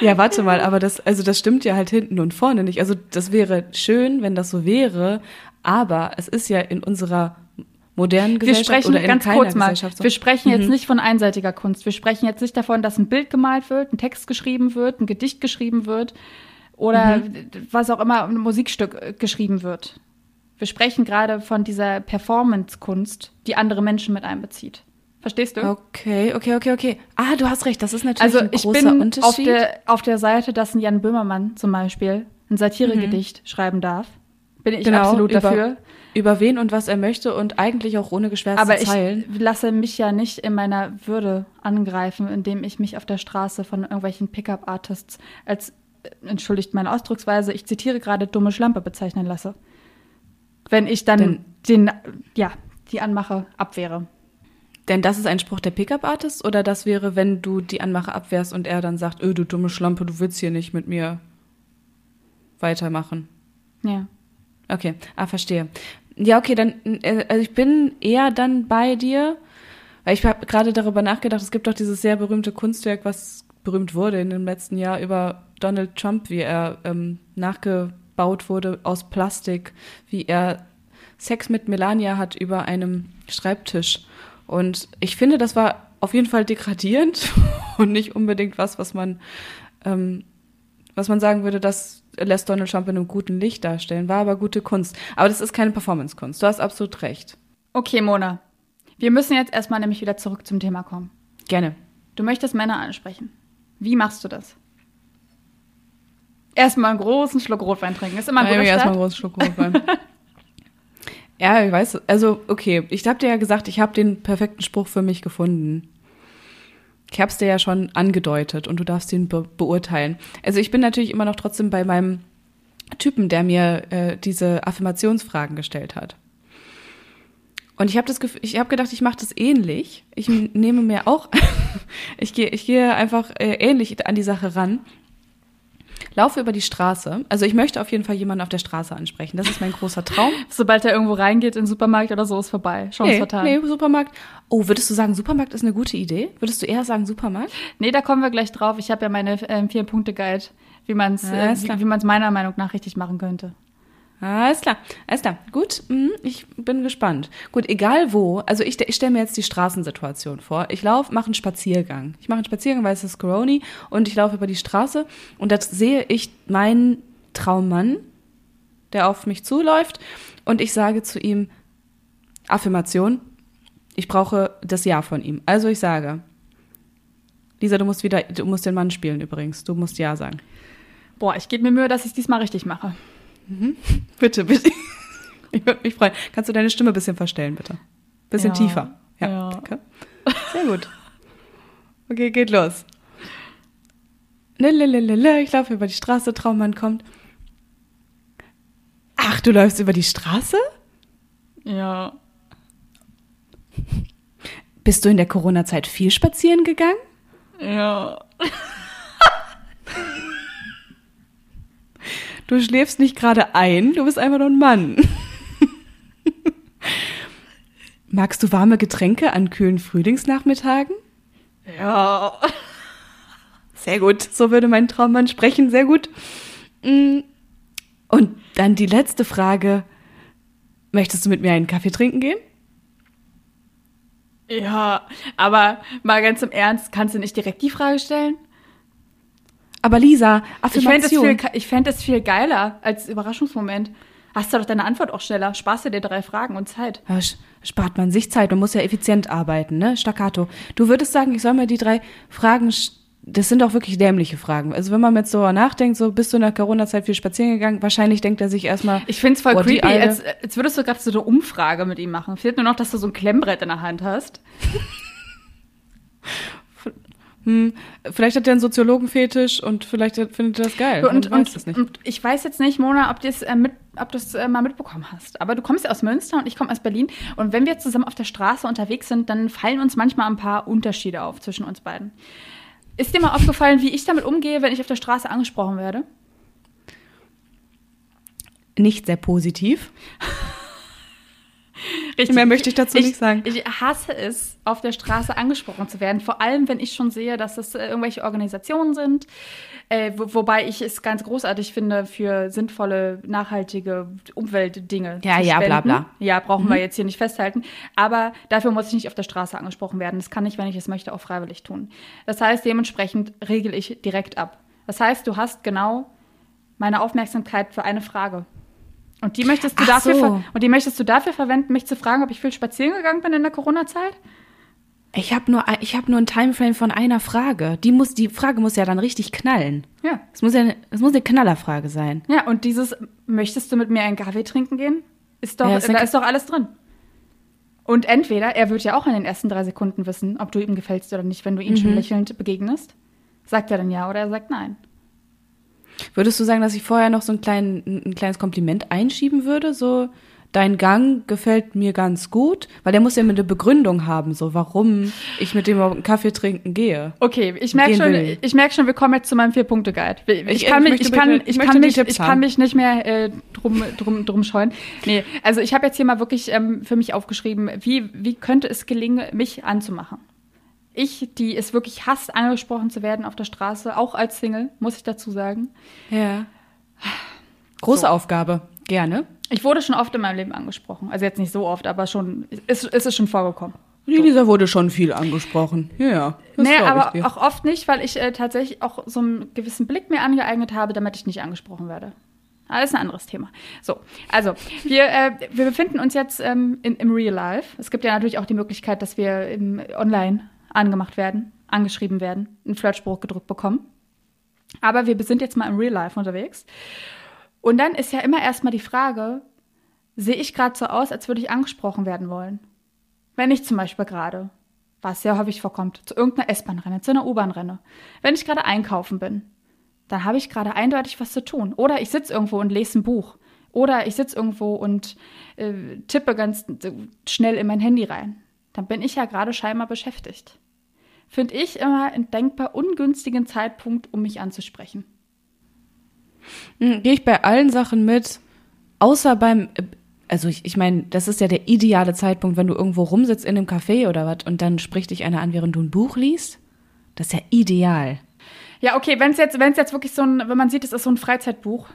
Ja, warte mal, aber das, also das stimmt ja halt hinten und vorne nicht. Also das wäre schön, wenn das so wäre, aber es ist ja in unserer modernen Gesellschaft wir sprechen oder in ganz keiner kurz mal. Gesellschaft so. Wir sprechen jetzt Mhm. nicht von einseitiger Kunst. Wir sprechen jetzt nicht davon, dass ein Bild gemalt wird, ein Text geschrieben wird, ein Gedicht geschrieben wird oder Mhm. was auch immer, ein Musikstück äh, geschrieben wird. Wir sprechen gerade von dieser Performance-Kunst, die andere Menschen mit einbezieht. Verstehst du? Okay, okay, okay, okay. Ah, du hast recht, das ist natürlich Also ein ich großer bin Unterschied. auf der, auf der Seite, dass ein Jan Böhmermann zum Beispiel ein Satiregedicht schreiben darf. Bin ich Genau, absolut über- dafür. über wen und was er möchte und eigentlich auch ohne geschwärzte Aber ich Zeilen. lasse mich ja nicht in meiner Würde angreifen, indem ich mich auf der Straße von irgendwelchen Pickup-Artists als, äh, entschuldigt meine Ausdrucksweise, ich zitiere gerade, dumme Schlampe bezeichnen lasse. Wenn ich dann Denn- den, ja, die Anmache abwehre. Denn das ist ein Spruch der Pickup-Artist oder das wäre, wenn du die Anmache abwehrst und er dann sagt, öh, du dumme Schlampe, du willst hier nicht mit mir weitermachen. Ja. Okay, ah, verstehe. Ja, okay, dann, äh, also ich bin eher dann bei dir, weil ich habe gerade darüber nachgedacht, es gibt doch dieses sehr berühmte Kunstwerk, was berühmt wurde in dem letzten Jahr über Donald Trump, wie er ähm, nachgebaut wurde aus Plastik, wie er Sex mit Melania hat über einem Schreibtisch. Und ich finde, das war auf jeden Fall degradierend und nicht unbedingt was, was man, ähm, was man sagen würde, das lässt Donald Trump in einem guten Licht darstellen. War aber gute Kunst. Aber das ist keine Performance-Kunst. Du hast absolut recht. Okay, Mona. Wir müssen jetzt erstmal nämlich wieder zurück zum Thema kommen. Gerne. Du möchtest Männer ansprechen. Wie machst du das? Erstmal einen großen Schluck Rotwein trinken. Ist immer ein guter erstmal einen großen Schluck Rotwein. ja, ich weiß. Also, okay. Ich habe dir ja gesagt, ich habe den perfekten Spruch für mich gefunden. Ich habe es dir ja schon angedeutet und du darfst ihn be beurteilen. Also ich bin natürlich immer noch trotzdem bei meinem Typen, der mir äh, diese Affirmationsfragen gestellt hat. Und ich habe das Gefühl, ich habe gedacht, ich mache das ähnlich. Ich nehme mir auch, ich gehe, ich gehe einfach äh, ähnlich an die Sache ran. Laufe über die Straße. Also ich möchte auf jeden Fall jemanden auf der Straße ansprechen. Das ist mein großer Traum. Sobald er irgendwo reingeht in den Supermarkt oder so, ist vorbei. Chance Nee, vertan. nee, Nee. Supermarkt. Oh, würdest du sagen, Supermarkt ist eine gute Idee? Würdest du eher sagen Supermarkt? da kommen wir gleich drauf. Ich habe ja meine ähm, Vier-Punkte-Guide, wie man es Ja, äh, wie, wie meiner Meinung nach richtig machen könnte. Alles klar, alles klar. Gut, mhm, ich bin gespannt. Gut, egal wo. Also ich, ich stelle mir jetzt die Straßensituation vor. Ich laufe, mache einen Spaziergang. Ich mache einen Spaziergang, weil es ist Corona und ich laufe über die Straße und da sehe ich meinen Traummann, der auf mich zuläuft und ich sage zu ihm Affirmation. Ich brauche das Ja von ihm. Also ich sage, Lisa, du musst wieder, du musst den Mann spielen übrigens. Du musst Ja sagen. Boah, ich gebe mir Mühe, dass ich diesmal richtig mache. Bitte, bitte. Ich würde mich freuen. Kannst du deine Stimme ein bisschen verstellen, bitte? Bisschen Ja, tiefer. Ja, ja. danke. Sehr gut. Okay, geht los. Ich laufe über die Straße, Traummann kommt. Ach, du läufst über die Straße? Ja. Bist du in der Corona-Zeit viel spazieren gegangen? Ja. Du schläfst nicht gerade ein, du bist einfach nur ein Mann. Magst du warme Getränke an kühlen Frühlingsnachmittagen? Ja. Sehr gut. So würde mein Traummann sprechen. Sehr gut. Mm. Und dann die letzte Frage. Möchtest du mit mir einen Kaffee trinken gehen? Ja, aber mal ganz im Ernst, kannst du nicht direkt die Frage stellen? Aber Lisa, Ich fände es Affirmation. viel, ich fänd es viel geiler als Überraschungsmoment. Hast du doch deine Antwort auch schneller. Sparst du dir drei Fragen und Zeit. Ja, spart man sich Zeit. Man muss ja effizient arbeiten, ne? Staccato. Du würdest sagen, ich soll mir die drei Fragen. Das sind auch wirklich dämliche Fragen. Also wenn man jetzt so nachdenkt, so bist du in der Corona-Zeit viel spazieren gegangen, wahrscheinlich denkt er sich erstmal. Ich finde es voll Oh, creepy, als, als würdest du gerade so eine Umfrage mit ihm machen. Fehlt nur noch, dass du so ein Klemmbrett in der Hand hast. Hm, vielleicht hat er einen Soziologenfetisch und vielleicht findet er das geil. Und, und, es nicht. und ich weiß jetzt nicht, Mona, ob du es äh, mit, ob du's, äh, mal mitbekommen hast. Aber du kommst ja aus Münster und ich komme aus Berlin. Und wenn wir zusammen auf der Straße unterwegs sind, dann fallen uns manchmal ein paar Unterschiede auf zwischen uns beiden. Ist dir mal aufgefallen, wie ich damit umgehe, wenn ich auf der Straße angesprochen werde? Nicht sehr positiv. Richtig. Mehr möchte ich dazu nicht sagen. Ich hasse es, auf der Straße angesprochen zu werden. Vor allem, wenn ich schon sehe, dass das äh, irgendwelche Organisationen sind. Äh, wo, wobei ich es ganz großartig finde für sinnvolle, nachhaltige Umweltdinge. Ja, zu ja, bla, spenden. bla. Ja, brauchen wir jetzt hier nicht festhalten. Aber dafür muss ich nicht auf der Straße angesprochen werden. Das kann ich, wenn ich es möchte, auch freiwillig tun. Das heißt, dementsprechend regel ich direkt ab. Das heißt, du hast genau meine Aufmerksamkeit für eine Frage. Und die möchtest du Ach dafür so. und die möchtest du dafür verwenden, mich zu fragen, ob ich viel spazieren gegangen bin in der Corona-Zeit? Ich habe nur, ein- ich hab nur ein Timeframe von einer Frage. Die, muss, die Frage muss ja dann richtig knallen. Ja. Es muss ja eine, es muss eine Knallerfrage sein. Ja, und dieses, möchtest du mit mir einen Kaffee trinken gehen? Ist doch, Ja, ist da ist doch alles drin. Und entweder, er wird ja auch in den ersten drei Sekunden wissen, ob du ihm gefällst oder nicht, wenn du ihn Mhm. schon lächelnd begegnest. Sagt er dann ja oder er sagt nein. Würdest du sagen, dass ich vorher noch so ein, klein, ein kleines Kompliment einschieben würde? So, dein Gang gefällt mir ganz gut, weil der muss ja eine Begründung haben, so warum ich mit dem einen Kaffee trinken gehe. Okay, ich merke schon, will. ich merk schon, wir kommen jetzt zu meinem Vier-Punkte-Guide. Ich, Ich- kann ich mich, ich kann, ich ich kann ich mich nicht mehr äh, drum, drum, drum scheuen. Nee, also ich habe jetzt hier mal wirklich ähm, für mich aufgeschrieben, wie, wie könnte es gelingen, mich anzumachen? Ich, die es wirklich hasst, angesprochen zu werden auf der Straße, auch als Single, muss ich dazu sagen. Ja. Große So. Aufgabe. Gerne. Ich wurde schon oft in meinem Leben angesprochen. Also jetzt nicht so oft, aber schon, ist, ist es schon vorgekommen. Die Lisa wurde schon viel angesprochen. Ja, ja. nee, aber auch oft nicht, weil ich äh, tatsächlich auch so einen gewissen Blick mir angeeignet habe, damit ich nicht angesprochen werde. Aber das ist ein anderes Thema. So, also, wir, äh, wir befinden uns jetzt ähm, in, im Real Life. Es gibt ja natürlich auch die Möglichkeit, dass wir im online angemacht werden, angeschrieben werden, einen Flirtspruch gedrückt bekommen. Aber wir sind jetzt mal im Real Life unterwegs. Und dann ist ja immer erstmal die Frage, sehe ich gerade so aus, als würde ich angesprochen werden wollen? Wenn ich zum Beispiel gerade, was sehr häufig vorkommt, zu irgendeiner S-Bahn renne, zu einer U-Bahn renne, wenn ich gerade einkaufen bin, dann habe ich gerade eindeutig was zu tun. Oder ich sitze irgendwo und lese ein Buch. Oder ich sitze irgendwo und äh, tippe ganz schnell in mein Handy rein. Dann bin ich ja gerade scheinbar beschäftigt. Finde ich immer einen denkbar ungünstigen Zeitpunkt, um mich anzusprechen. Hm, Gehe ich bei allen Sachen mit, außer beim, äh, also ich, ich meine, das ist ja der ideale Zeitpunkt, wenn du irgendwo rumsitzt in einem Café oder was und dann spricht dich einer an, während du ein Buch liest. Das ist ja ideal. Ja, okay, wenn es jetzt, wenn's jetzt wirklich so ein, wenn man sieht, es ist so ein Freizeitbuch.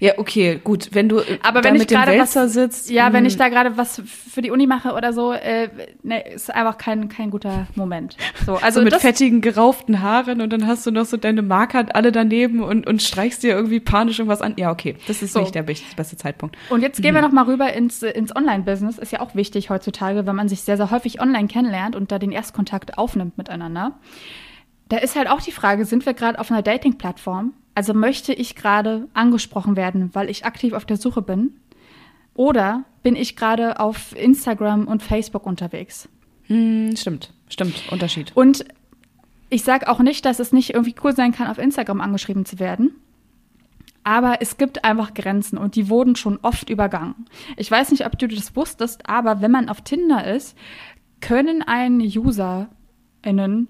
Ja, okay, gut. Wenn du äh, Aber wenn ich gerade was, sitzt. ja, wenn hm, ich da gerade was für die Uni mache oder so, äh, ne, ist einfach kein, kein guter Moment. So, also so mit das, fettigen, gerauften Haaren und dann hast du noch so deine Marker alle daneben und, und streichst dir irgendwie panisch irgendwas an. Ja, okay, das ist So. nicht der best- beste Zeitpunkt. Und jetzt gehen wir noch mal rüber ins, ins Online-Business. Ist ja auch wichtig heutzutage, wenn man sich sehr, sehr häufig online kennenlernt und da den Erstkontakt aufnimmt miteinander. Da ist halt auch die Frage, sind wir gerade auf einer Dating-Plattform? Also möchte ich gerade angesprochen werden, weil ich aktiv auf der Suche bin? Oder bin ich gerade auf Instagram und Facebook unterwegs? Hm, stimmt, stimmt, Unterschied. Und ich sage auch nicht, dass es nicht irgendwie cool sein kann, auf Instagram angeschrieben zu werden. Aber es gibt einfach Grenzen und die wurden schon oft übergangen. Ich weiß nicht, ob du das wusstest, aber wenn man auf Tinder ist, können einen UserInnen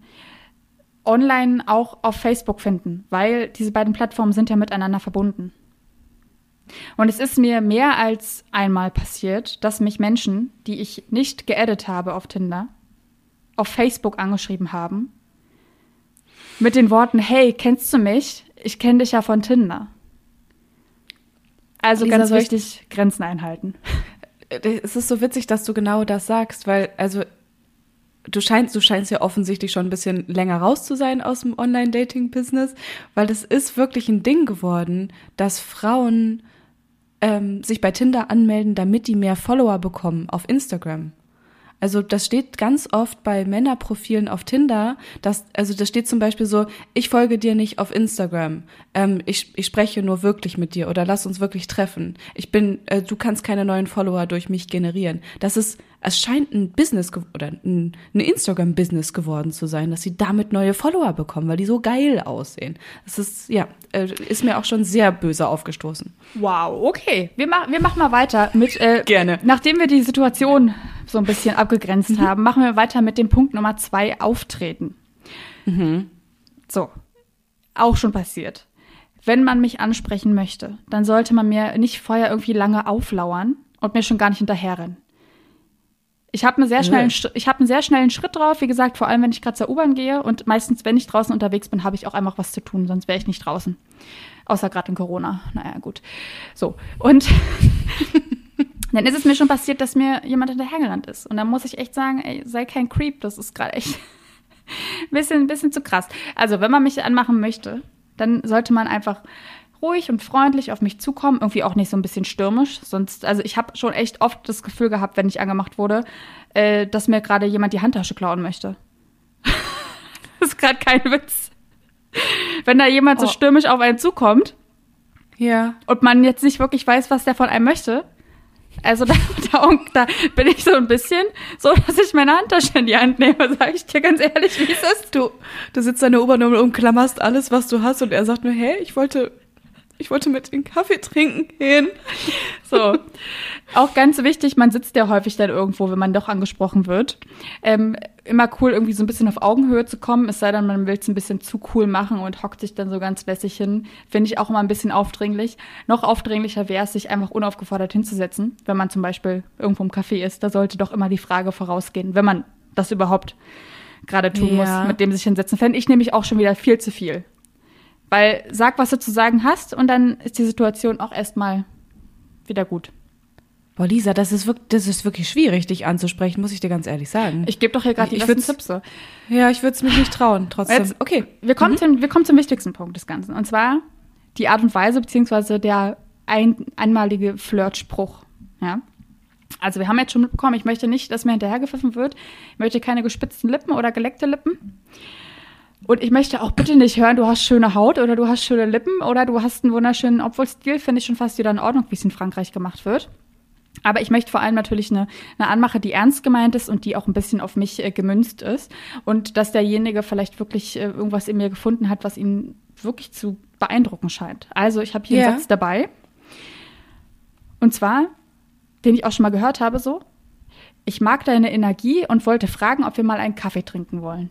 online auch auf Facebook finden, weil diese beiden Plattformen sind ja miteinander verbunden. Und es ist mir mehr als einmal passiert, dass mich Menschen, die ich nicht geaddet habe auf Tinder, auf Facebook angeschrieben haben. Mit den Worten, hey, kennst du mich? Ich kenne dich ja von Tinder. Also Lisa, ganz wichtig, Grenzen einhalten. Es ist so witzig, dass du genau das sagst, weil, also, du scheinst, du scheinst ja offensichtlich schon ein bisschen länger raus zu sein aus dem Online-Dating-Business, weil es ist wirklich ein Ding geworden, dass Frauen ähm, sich bei Tinder anmelden, damit die mehr Follower bekommen auf Instagram. Also das steht ganz oft bei Männerprofilen auf Tinder, dass, also das steht zum Beispiel so, ich folge dir nicht auf Instagram, ähm, ich, ich spreche nur wirklich mit dir oder lass uns wirklich treffen. Ich bin, äh, du kannst keine neuen Follower durch mich generieren. Das ist, es scheint ein Business oder ein, ein Instagram-Business geworden zu sein, dass sie damit neue Follower bekommen, weil die so geil aussehen. Das ist, ja, äh, ist mir auch schon sehr böse aufgestoßen. Wow, okay. Wir, mach, wir machen mal weiter mit. Äh, Gerne. Nachdem wir die Situation so ein bisschen abgegrenzt haben, machen wir weiter mit dem Punkt Nummer zwei: Auftreten. So, auch schon passiert. Wenn man mich ansprechen möchte, dann sollte man mir nicht vorher irgendwie lange auflauern und mir schon gar nicht hinterherrennen. Ich habe einen sehr schnellen, Ja. ich habe einen sehr schnellen Schritt drauf. Wie gesagt, vor allem wenn ich gerade zur U-Bahn gehe und meistens, wenn ich draußen unterwegs bin, habe ich auch einfach was zu tun, sonst wäre ich nicht draußen. Außer gerade in Corona. Naja, gut. So und dann ist es mir schon passiert, dass mir jemand hinterhergerannt ist. Und dann muss ich echt sagen, ey, sei kein Creep. Das ist gerade echt ein bisschen, ein bisschen zu krass. Also, wenn man mich anmachen möchte, dann sollte man einfach ruhig und freundlich auf mich zukommen. Irgendwie auch nicht so ein bisschen stürmisch. Sonst, also ich habe schon echt oft das Gefühl gehabt, wenn ich angemacht wurde, äh, dass mir gerade jemand die Handtasche klauen möchte. das ist gerade kein Witz. Wenn da jemand so Oh. stürmisch auf einen zukommt Ja. und man jetzt nicht wirklich weiß, was der von einem möchte. Also da, da, da bin ich so ein bisschen so, dass ich meine Handtasche in die Hand nehme, sage ich dir ganz ehrlich, wie ist. Du, du sitzt an der U-Bahn und umklammerst alles, was du hast und er sagt nur, hey, ich wollte, ich wollte mit den Kaffee trinken gehen. So. Auch ganz wichtig, man sitzt ja häufig dann irgendwo, wenn man doch angesprochen wird. Ähm, immer cool, irgendwie so ein bisschen auf Augenhöhe zu kommen, es sei denn, man will es ein bisschen zu cool machen und hockt sich dann so ganz lässig hin. Finde ich auch immer ein bisschen aufdringlich. Noch aufdringlicher wäre es, sich einfach unaufgefordert hinzusetzen, wenn man zum Beispiel irgendwo im Café ist. Da sollte doch immer die Frage vorausgehen, wenn man das überhaupt gerade tun Ja. muss, mit dem sich hinsetzen. Fände ich nämlich auch schon wieder viel zu viel. Weil sag, was du zu sagen hast und dann ist die Situation auch erstmal wieder gut. Boah, Lisa, das ist, wirklich, das ist wirklich schwierig, dich anzusprechen, muss ich dir ganz ehrlich sagen. Ich gebe doch hier gerade die Ich besten Tipps. Ja, ich würde es mich nicht trauen, trotzdem. Jetzt- okay. Wir, kommen zum, wir kommen zum wichtigsten Punkt des Ganzen. Und zwar die Art und Weise, beziehungsweise der ein, einmalige Flirtspruch. Ja? Also wir haben jetzt schon mitbekommen, ich möchte nicht, dass mir hinterhergepfiffen wird. Ich möchte keine gespitzten Lippen oder geleckte Lippen. Und ich möchte auch bitte nicht hören, du hast schöne Haut oder du hast schöne Lippen oder du hast einen wunderschönen Obwohl-Stil, finde ich schon fast wieder in Ordnung, wie es in Frankreich gemacht wird. Aber ich möchte vor allem natürlich eine, eine Anmache, die ernst gemeint ist und die auch ein bisschen auf mich äh, gemünzt ist. Und dass derjenige vielleicht wirklich äh, irgendwas in mir gefunden hat, was ihn wirklich zu beeindrucken scheint. Also ich habe hier Ja. einen Satz dabei. Und zwar, den ich auch schon mal gehört habe, so. Ich mag deine Energie und wollte fragen, ob wir mal einen Kaffee trinken wollen.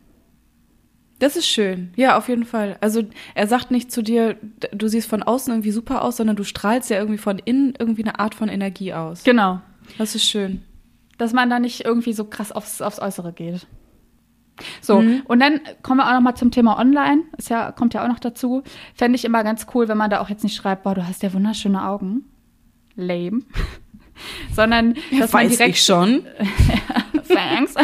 Das ist schön. Ja, auf jeden Fall. Also er sagt nicht zu dir, du siehst von außen irgendwie super aus, sondern du strahlst ja irgendwie von innen irgendwie eine Art von Energie aus. Genau. Das ist schön. dass man da nicht irgendwie so krass aufs, aufs Äußere geht. So, Mhm. und dann kommen wir auch noch mal zum Thema Online. Ist ja, kommt ja auch noch dazu. Fände ich immer ganz cool, wenn man da auch jetzt nicht schreibt, boah, du hast ja wunderschöne Augen. Lame. Sondern, dass man Weiß direkt ich schon. Thanks.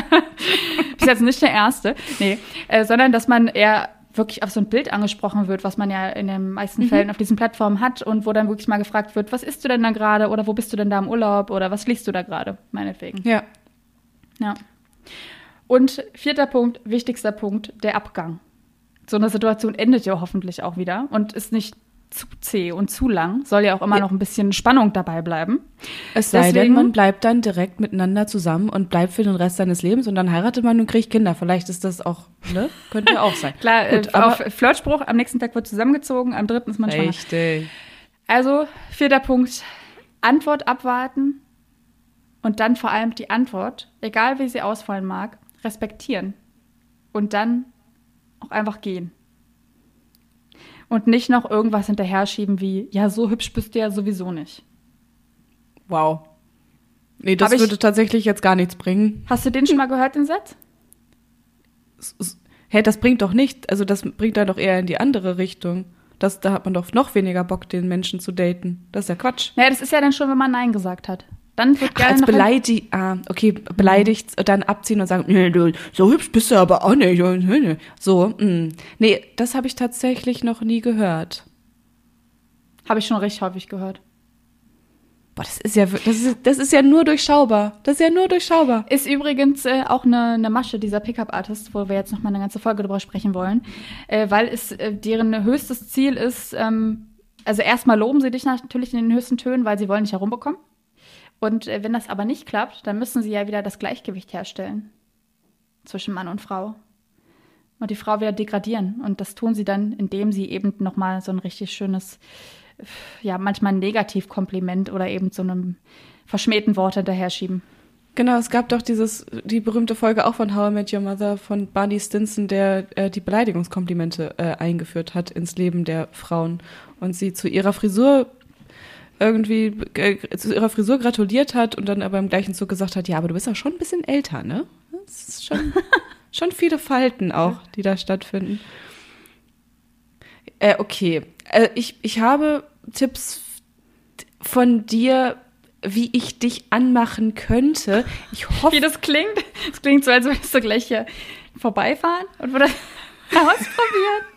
Bist jetzt nicht der Erste. Nee. Äh, sondern, dass man eher wirklich auf so ein Bild angesprochen wird, was man ja in den meisten Mhm. Fällen auf diesen Plattformen hat und wo dann wirklich mal gefragt wird, was isst du denn da gerade oder wo bist du denn da im Urlaub oder was liest du da gerade, meinetwegen. Ja. Ja. Und vierter Punkt, wichtigster Punkt, der Abgang. So eine Situation endet ja hoffentlich auch wieder und ist nicht zu zäh und zu lang. Soll ja auch immer noch ein bisschen Spannung dabei bleiben. Es sei denn, Deswegen- man bleibt dann direkt miteinander zusammen und bleibt für den Rest seines Lebens und dann heiratet man und kriegt Kinder. Vielleicht ist das auch, ne? Könnte ja auch sein. Klar, Gut, äh, aber auf Flirtspruch, am nächsten Tag wird zusammengezogen, am dritten ist man schwanger. richtig. Also, vierter Punkt, Antwort abwarten und dann vor allem die Antwort, egal wie sie ausfallen mag, respektieren. Und dann auch einfach gehen. Und nicht noch irgendwas hinterher schieben wie, ja, so hübsch bist du ja sowieso nicht. Wow. Nee, das Hab ich- würde tatsächlich jetzt gar nichts bringen. Hast du den schon mal gehört, den Satz? Hä, das bringt doch nicht, also das bringt dann doch eher in die andere Richtung. Das, da hat man doch noch weniger Bock, den Menschen zu daten. Das ist ja Quatsch. Naja, das ist ja dann schon, wenn man Nein gesagt hat. Dann wird gerne als noch beleidigt, ah, okay, beleidigt, dann abziehen und sagen, nee, du, so hübsch bist du aber auch nicht. So, mh. nee, das habe ich tatsächlich noch nie gehört. Habe ich schon recht häufig gehört. Boah, das ist ja, das ist, das ist ja nur durchschaubar. Das ist ja nur durchschaubar. Ist übrigens äh, auch eine, eine Masche dieser Pickup-Artist, wo wir jetzt noch mal eine ganze Folge drüber sprechen wollen, äh, weil es äh, deren höchstes Ziel ist, ähm, also erstmal loben sie dich natürlich in den höchsten Tönen, weil sie wollen dich herumbekommen. Und äh, wenn das aber nicht klappt, dann müssen sie ja wieder das Gleichgewicht herstellen zwischen Mann und Frau. Und die Frau wieder degradieren. Und das tun sie dann, indem sie eben noch mal so ein richtig schönes, ja, manchmal ein Negativkompliment oder eben so einem verschmähten Wort hinterher schieben. Genau, es gab doch dieses, die berühmte Folge auch von How I Met Your Mother von Barney Stinson, der äh, die Beleidigungskomplimente äh, eingeführt hat ins Leben der Frauen und sie zu ihrer Frisur irgendwie äh, zu ihrer Frisur gratuliert hat und dann aber im gleichen Zug gesagt hat, ja, aber du bist ja schon ein bisschen älter, ne? Das ist schon, schon viele Falten auch, die da stattfinden. Äh, okay, äh, ich, ich habe Tipps von dir, wie ich dich anmachen könnte. Ich hoffe. Wie das klingt? Es klingt so, als würdest du gleich hier vorbeifahren und würde ausprobieren.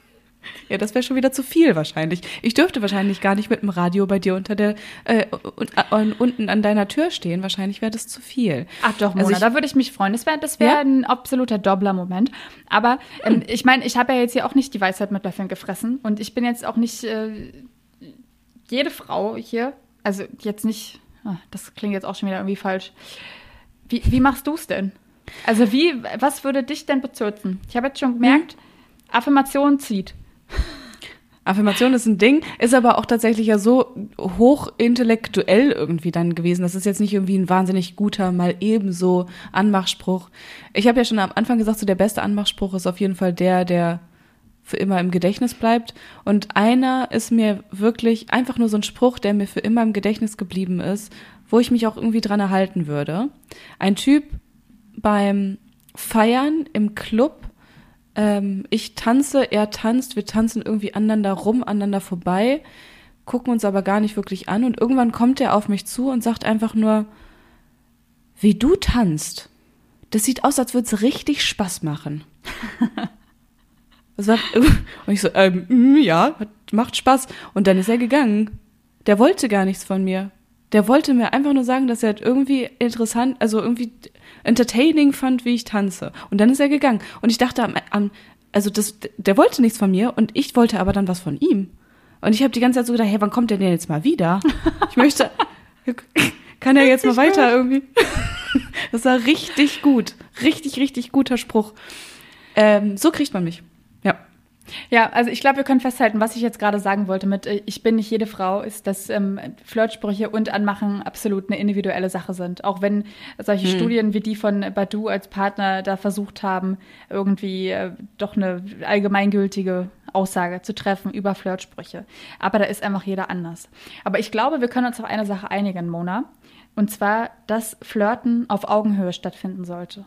Ja, das wäre schon wieder zu viel wahrscheinlich. Ich dürfte wahrscheinlich gar nicht mit dem Radio bei dir unter der äh, un, unten an deiner Tür stehen. Wahrscheinlich wäre das zu viel. Ach doch, Mona, also ich, da würde ich mich freuen. Das wäre das wär ja? ein absoluter Doppler-Moment. Aber ähm, hm. ich meine, ich habe ja jetzt hier auch nicht die Weisheit mit Löffeln gefressen und ich bin jetzt auch nicht äh, jede Frau hier. Also jetzt nicht. Oh, das klingt jetzt auch schon wieder irgendwie falsch. Wie, wie machst du es denn? Also wie, was würde dich denn bezirzen? Ich habe jetzt schon gemerkt, hm. Affirmation zieht. Affirmation ist ein Ding, ist aber auch tatsächlich ja so hochintellektuell irgendwie dann gewesen. Das ist jetzt nicht irgendwie ein wahnsinnig guter, mal ebenso Anmachspruch. Ich habe ja schon am Anfang gesagt, so der beste Anmachspruch ist auf jeden Fall der, der für immer im Gedächtnis bleibt. Und einer ist mir wirklich einfach nur so ein Spruch, der mir für immer im Gedächtnis geblieben ist, wo ich mich auch irgendwie dran erhalten würde. Ein Typ beim Feiern im Club ähm, ich tanze, er tanzt, wir tanzen irgendwie aneinander rum, aneinander vorbei, gucken uns aber gar nicht wirklich an und irgendwann kommt er auf mich zu und sagt einfach nur, wie du tanzt, das sieht aus, als würde es richtig Spaß machen. und ich so, ähm, mm, ja, macht Spaß. Und dann ist er gegangen. Der wollte gar nichts von mir. Der wollte mir einfach nur sagen, dass er irgendwie interessant, also irgendwie entertaining fand, wie ich tanze. Und dann ist er gegangen. Und ich dachte am, am also das, der wollte nichts von mir und ich wollte aber dann was von ihm. Und ich habe die ganze Zeit so gedacht, hey, wann kommt der denn jetzt mal wieder? Ich möchte, kann er jetzt mal weiter irgendwie? Das war richtig gut. Richtig, richtig guter Spruch. Ähm, so kriegt man mich. Ja. Also ich glaube, wir können festhalten, was ich jetzt gerade sagen wollte mit äh, Ich bin nicht jede Frau, ist, dass ähm, Flirtsprüche und Anmachen absolut eine individuelle Sache sind. Auch wenn solche hm. Studien wie die von Badu als Partner da versucht haben, irgendwie äh, doch eine allgemeingültige Aussage zu treffen über Flirtsprüche. Aber da ist einfach jeder anders. Aber ich glaube, wir können uns auf eine Sache einigen, Mona. Und zwar, dass Flirten auf Augenhöhe stattfinden sollte.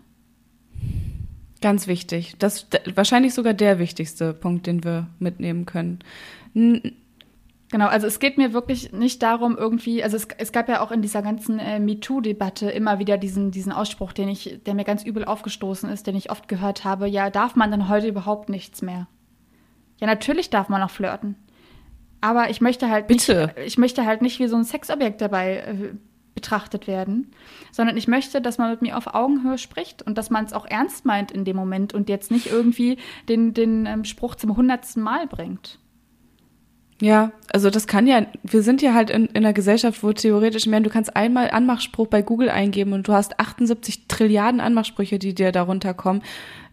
Ganz wichtig. Das wahrscheinlich sogar der wichtigste Punkt, den wir mitnehmen können. N Genau, also es geht mir wirklich nicht darum, irgendwie, also es, es gab ja auch in dieser ganzen äh, MeToo-Debatte immer wieder diesen, diesen Ausspruch, den ich, der mir ganz übel aufgestoßen ist, den ich oft gehört habe, ja, darf man denn heute überhaupt nichts mehr? Ja, natürlich darf man noch flirten. Aber ich möchte halt Bitte. nicht, ich möchte halt nicht wie so ein Sexobjekt dabei äh, betrachtet werden, sondern ich möchte, dass man mit mir auf Augenhöhe spricht und dass man es auch ernst meint in dem Moment und jetzt nicht irgendwie den, den ähm, Spruch zum hundertsten Mal bringt. Ja, also das kann ja, wir sind ja halt in, in einer Gesellschaft, wo theoretisch, mehr, du kannst einmal Anmachspruch bei Google eingeben und du hast 78 Trilliarden Anmachsprüche, die dir darunter kommen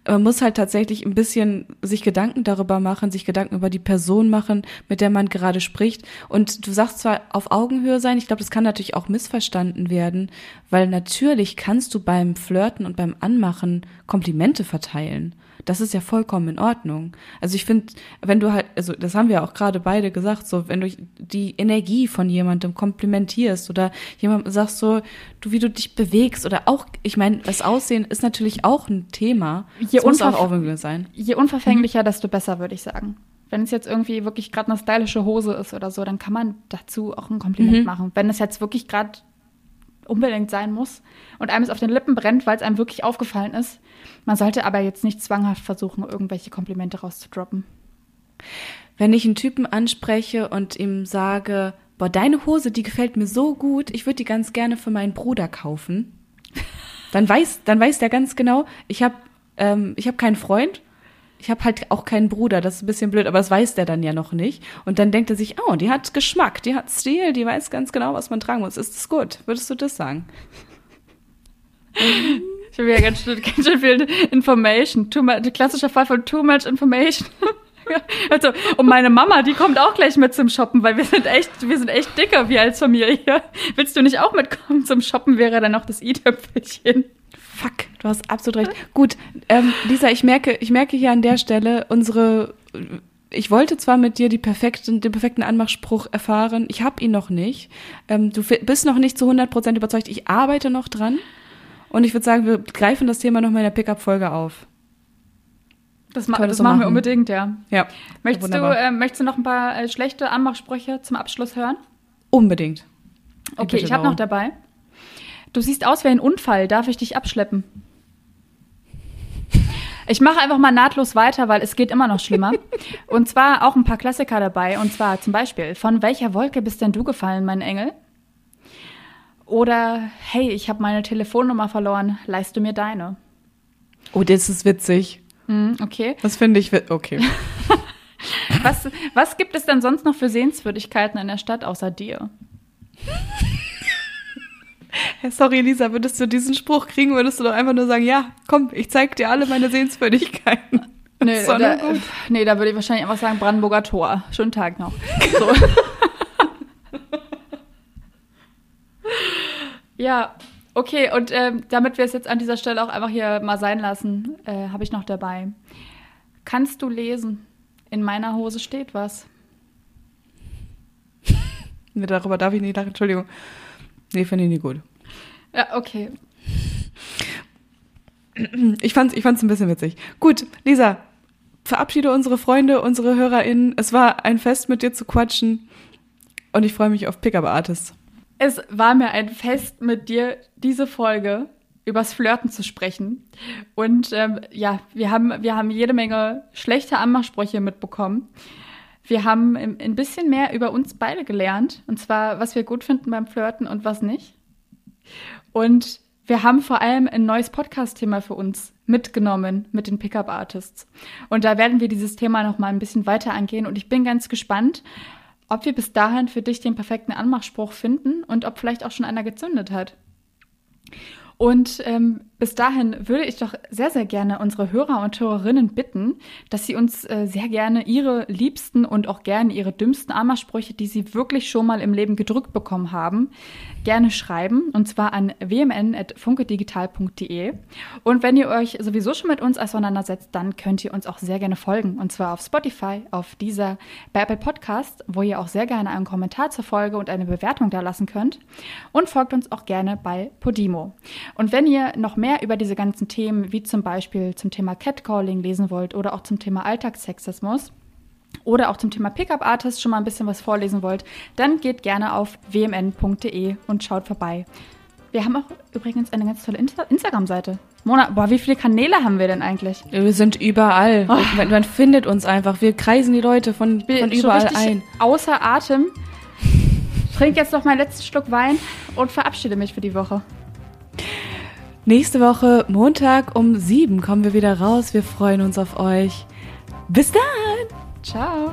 man muss halt tatsächlich ein bisschen sich Gedanken darüber machen, sich Gedanken über die Person machen, mit der man gerade spricht. Und du sagst zwar auf Augenhöhe sein, ich glaube, das kann natürlich auch missverstanden werden, weil natürlich kannst du beim Flirten und beim Anmachen Komplimente verteilen. Das ist ja vollkommen in Ordnung. Also ich finde, wenn du halt, also das haben wir auch gerade beide gesagt, so wenn du die Energie von jemandem komplimentierst oder jemandem sagst so, du wie du dich bewegst oder auch, ich meine, das Aussehen ist natürlich auch ein Thema. Je, das muss auch Augenhöhe sein. je unverfänglicher, mhm. desto besser, würde ich sagen. Wenn es jetzt irgendwie wirklich gerade eine stylische Hose ist oder so, dann kann man dazu auch ein Kompliment mhm. machen. Wenn es jetzt wirklich gerade unbedingt sein muss und einem es auf den Lippen brennt, weil es einem wirklich aufgefallen ist. Man sollte aber jetzt nicht zwanghaft versuchen, irgendwelche Komplimente rauszudroppen. Wenn ich einen Typen anspreche und ihm sage, boah, deine Hose, die gefällt mir so gut, ich würde die ganz gerne für meinen Bruder kaufen, dann weiß, dann weiß der ganz genau, ich habe ähm, hab keinen Freund ich habe halt auch keinen Bruder, das ist ein bisschen blöd, aber das weiß der dann ja noch nicht. Und dann denkt er sich, oh, die hat Geschmack, die hat Stil, die weiß ganz genau, was man tragen muss. Ist das gut? Würdest du das sagen? Ich habe ja ganz schön, ganz schön viel Information. Too much, klassischer Fall von too much information. Also, und meine Mama, die kommt auch gleich mit zum Shoppen, weil wir sind echt, wir sind echt dicker wie als Familie. Willst du nicht auch mitkommen zum Shoppen, wäre dann noch das i-Töpfelchen. Fuck, du hast absolut recht. Gut, ähm, Lisa, ich merke, ich merke hier an der Stelle, unsere ich wollte zwar mit dir die perfekten, den perfekten Anmachspruch erfahren, ich habe ihn noch nicht. Ähm, du bist noch nicht zu 100% überzeugt, ich arbeite noch dran. Und ich würde sagen, wir greifen das Thema noch mal in der Pickup-Folge auf. Das, ma das so machen wir unbedingt, ja. Ja. Möchtest, du, äh, möchtest du noch ein paar äh, schlechte Anmachsprüche zum Abschluss hören? Unbedingt. Okay, ich habe noch dabei. Du siehst aus wie ein Unfall, darf ich dich abschleppen? Ich mache einfach mal nahtlos weiter, weil es geht immer noch schlimmer. und zwar auch ein paar Klassiker dabei. Und zwar zum Beispiel, von welcher Wolke bist denn du gefallen, mein Engel? Oder, hey, ich habe meine Telefonnummer verloren, leist du mir deine? Oh, das ist witzig. Mm, okay. Das finde ich, okay. was, was gibt es denn sonst noch für Sehenswürdigkeiten in der Stadt außer dir? Sorry, Lisa, würdest du diesen Spruch kriegen, würdest du doch einfach nur sagen, ja, komm, ich zeig dir alle meine Sehenswürdigkeiten. Nee, da, nee, da würde ich wahrscheinlich einfach sagen, Brandenburger Tor. Schönen Tag noch. So. ja, okay, und ähm, damit wir es jetzt an dieser Stelle auch einfach hier mal sein lassen, äh, habe ich noch dabei. Kannst du lesen? In meiner Hose steht was. nee, darüber darf ich nicht lachen, Entschuldigung. Nee, finde ich nicht gut. Ja, okay. Ich fand's, ich fand's ein bisschen witzig. Gut, Lisa, verabschiede unsere Freunde, unsere HörerInnen. Es war ein Fest, mit dir zu quatschen. Und ich freue mich auf Pickup Artists. Es war mir ein Fest, mit dir diese Folge übers Flirten zu sprechen. Und ähm, ja, wir haben, wir haben jede Menge schlechte Anmachsprüche mitbekommen. Wir haben ein bisschen mehr über uns beide gelernt. Und zwar, was wir gut finden beim Flirten und was nicht. Und wir haben vor allem ein neues Podcast-Thema für uns mitgenommen mit den Pickup-Artists. Und da werden wir dieses Thema noch mal ein bisschen weiter angehen. Und ich bin ganz gespannt, ob wir bis dahin für dich den perfekten Anmachspruch finden und ob vielleicht auch schon einer gezündet hat. Und ähm, bis dahin würde ich doch sehr, sehr gerne unsere Hörer und Hörerinnen bitten, dass sie uns äh, sehr gerne ihre liebsten und auch gerne ihre dümmsten Ammersprüche, die sie wirklich schon mal im Leben gedrückt bekommen haben, gerne schreiben. Und zwar an wmn.funkedigital.de. Und wenn ihr euch sowieso schon mit uns auseinandersetzt, dann könnt ihr uns auch sehr gerne folgen. Und zwar auf Spotify, auf dieser bei Apple Podcast, wo ihr auch sehr gerne einen Kommentar zur Folge und eine Bewertung da lassen könnt. Und folgt uns auch gerne bei Podimo. Und wenn ihr noch mehr über diese ganzen Themen, wie zum Beispiel zum Thema Catcalling lesen wollt oder auch zum Thema Alltagssexismus, oder auch zum Thema Pickup Artist schon mal ein bisschen was vorlesen wollt, dann geht gerne auf wmn.de und schaut vorbei. Wir haben auch übrigens eine ganz tolle Insta Instagram-Seite. Mona, boah, wie viele Kanäle haben wir denn eigentlich? Wir sind überall. Oh. Man, man, findet uns einfach. Wir kreisen die Leute von, von überall ein. Außer Atem. Trink jetzt noch meinen letzten Schluck Wein und verabschiede mich für die Woche. Nächste Woche, Montag um 7, kommen wir wieder raus. Wir freuen uns auf euch. Bis dann! Ciao!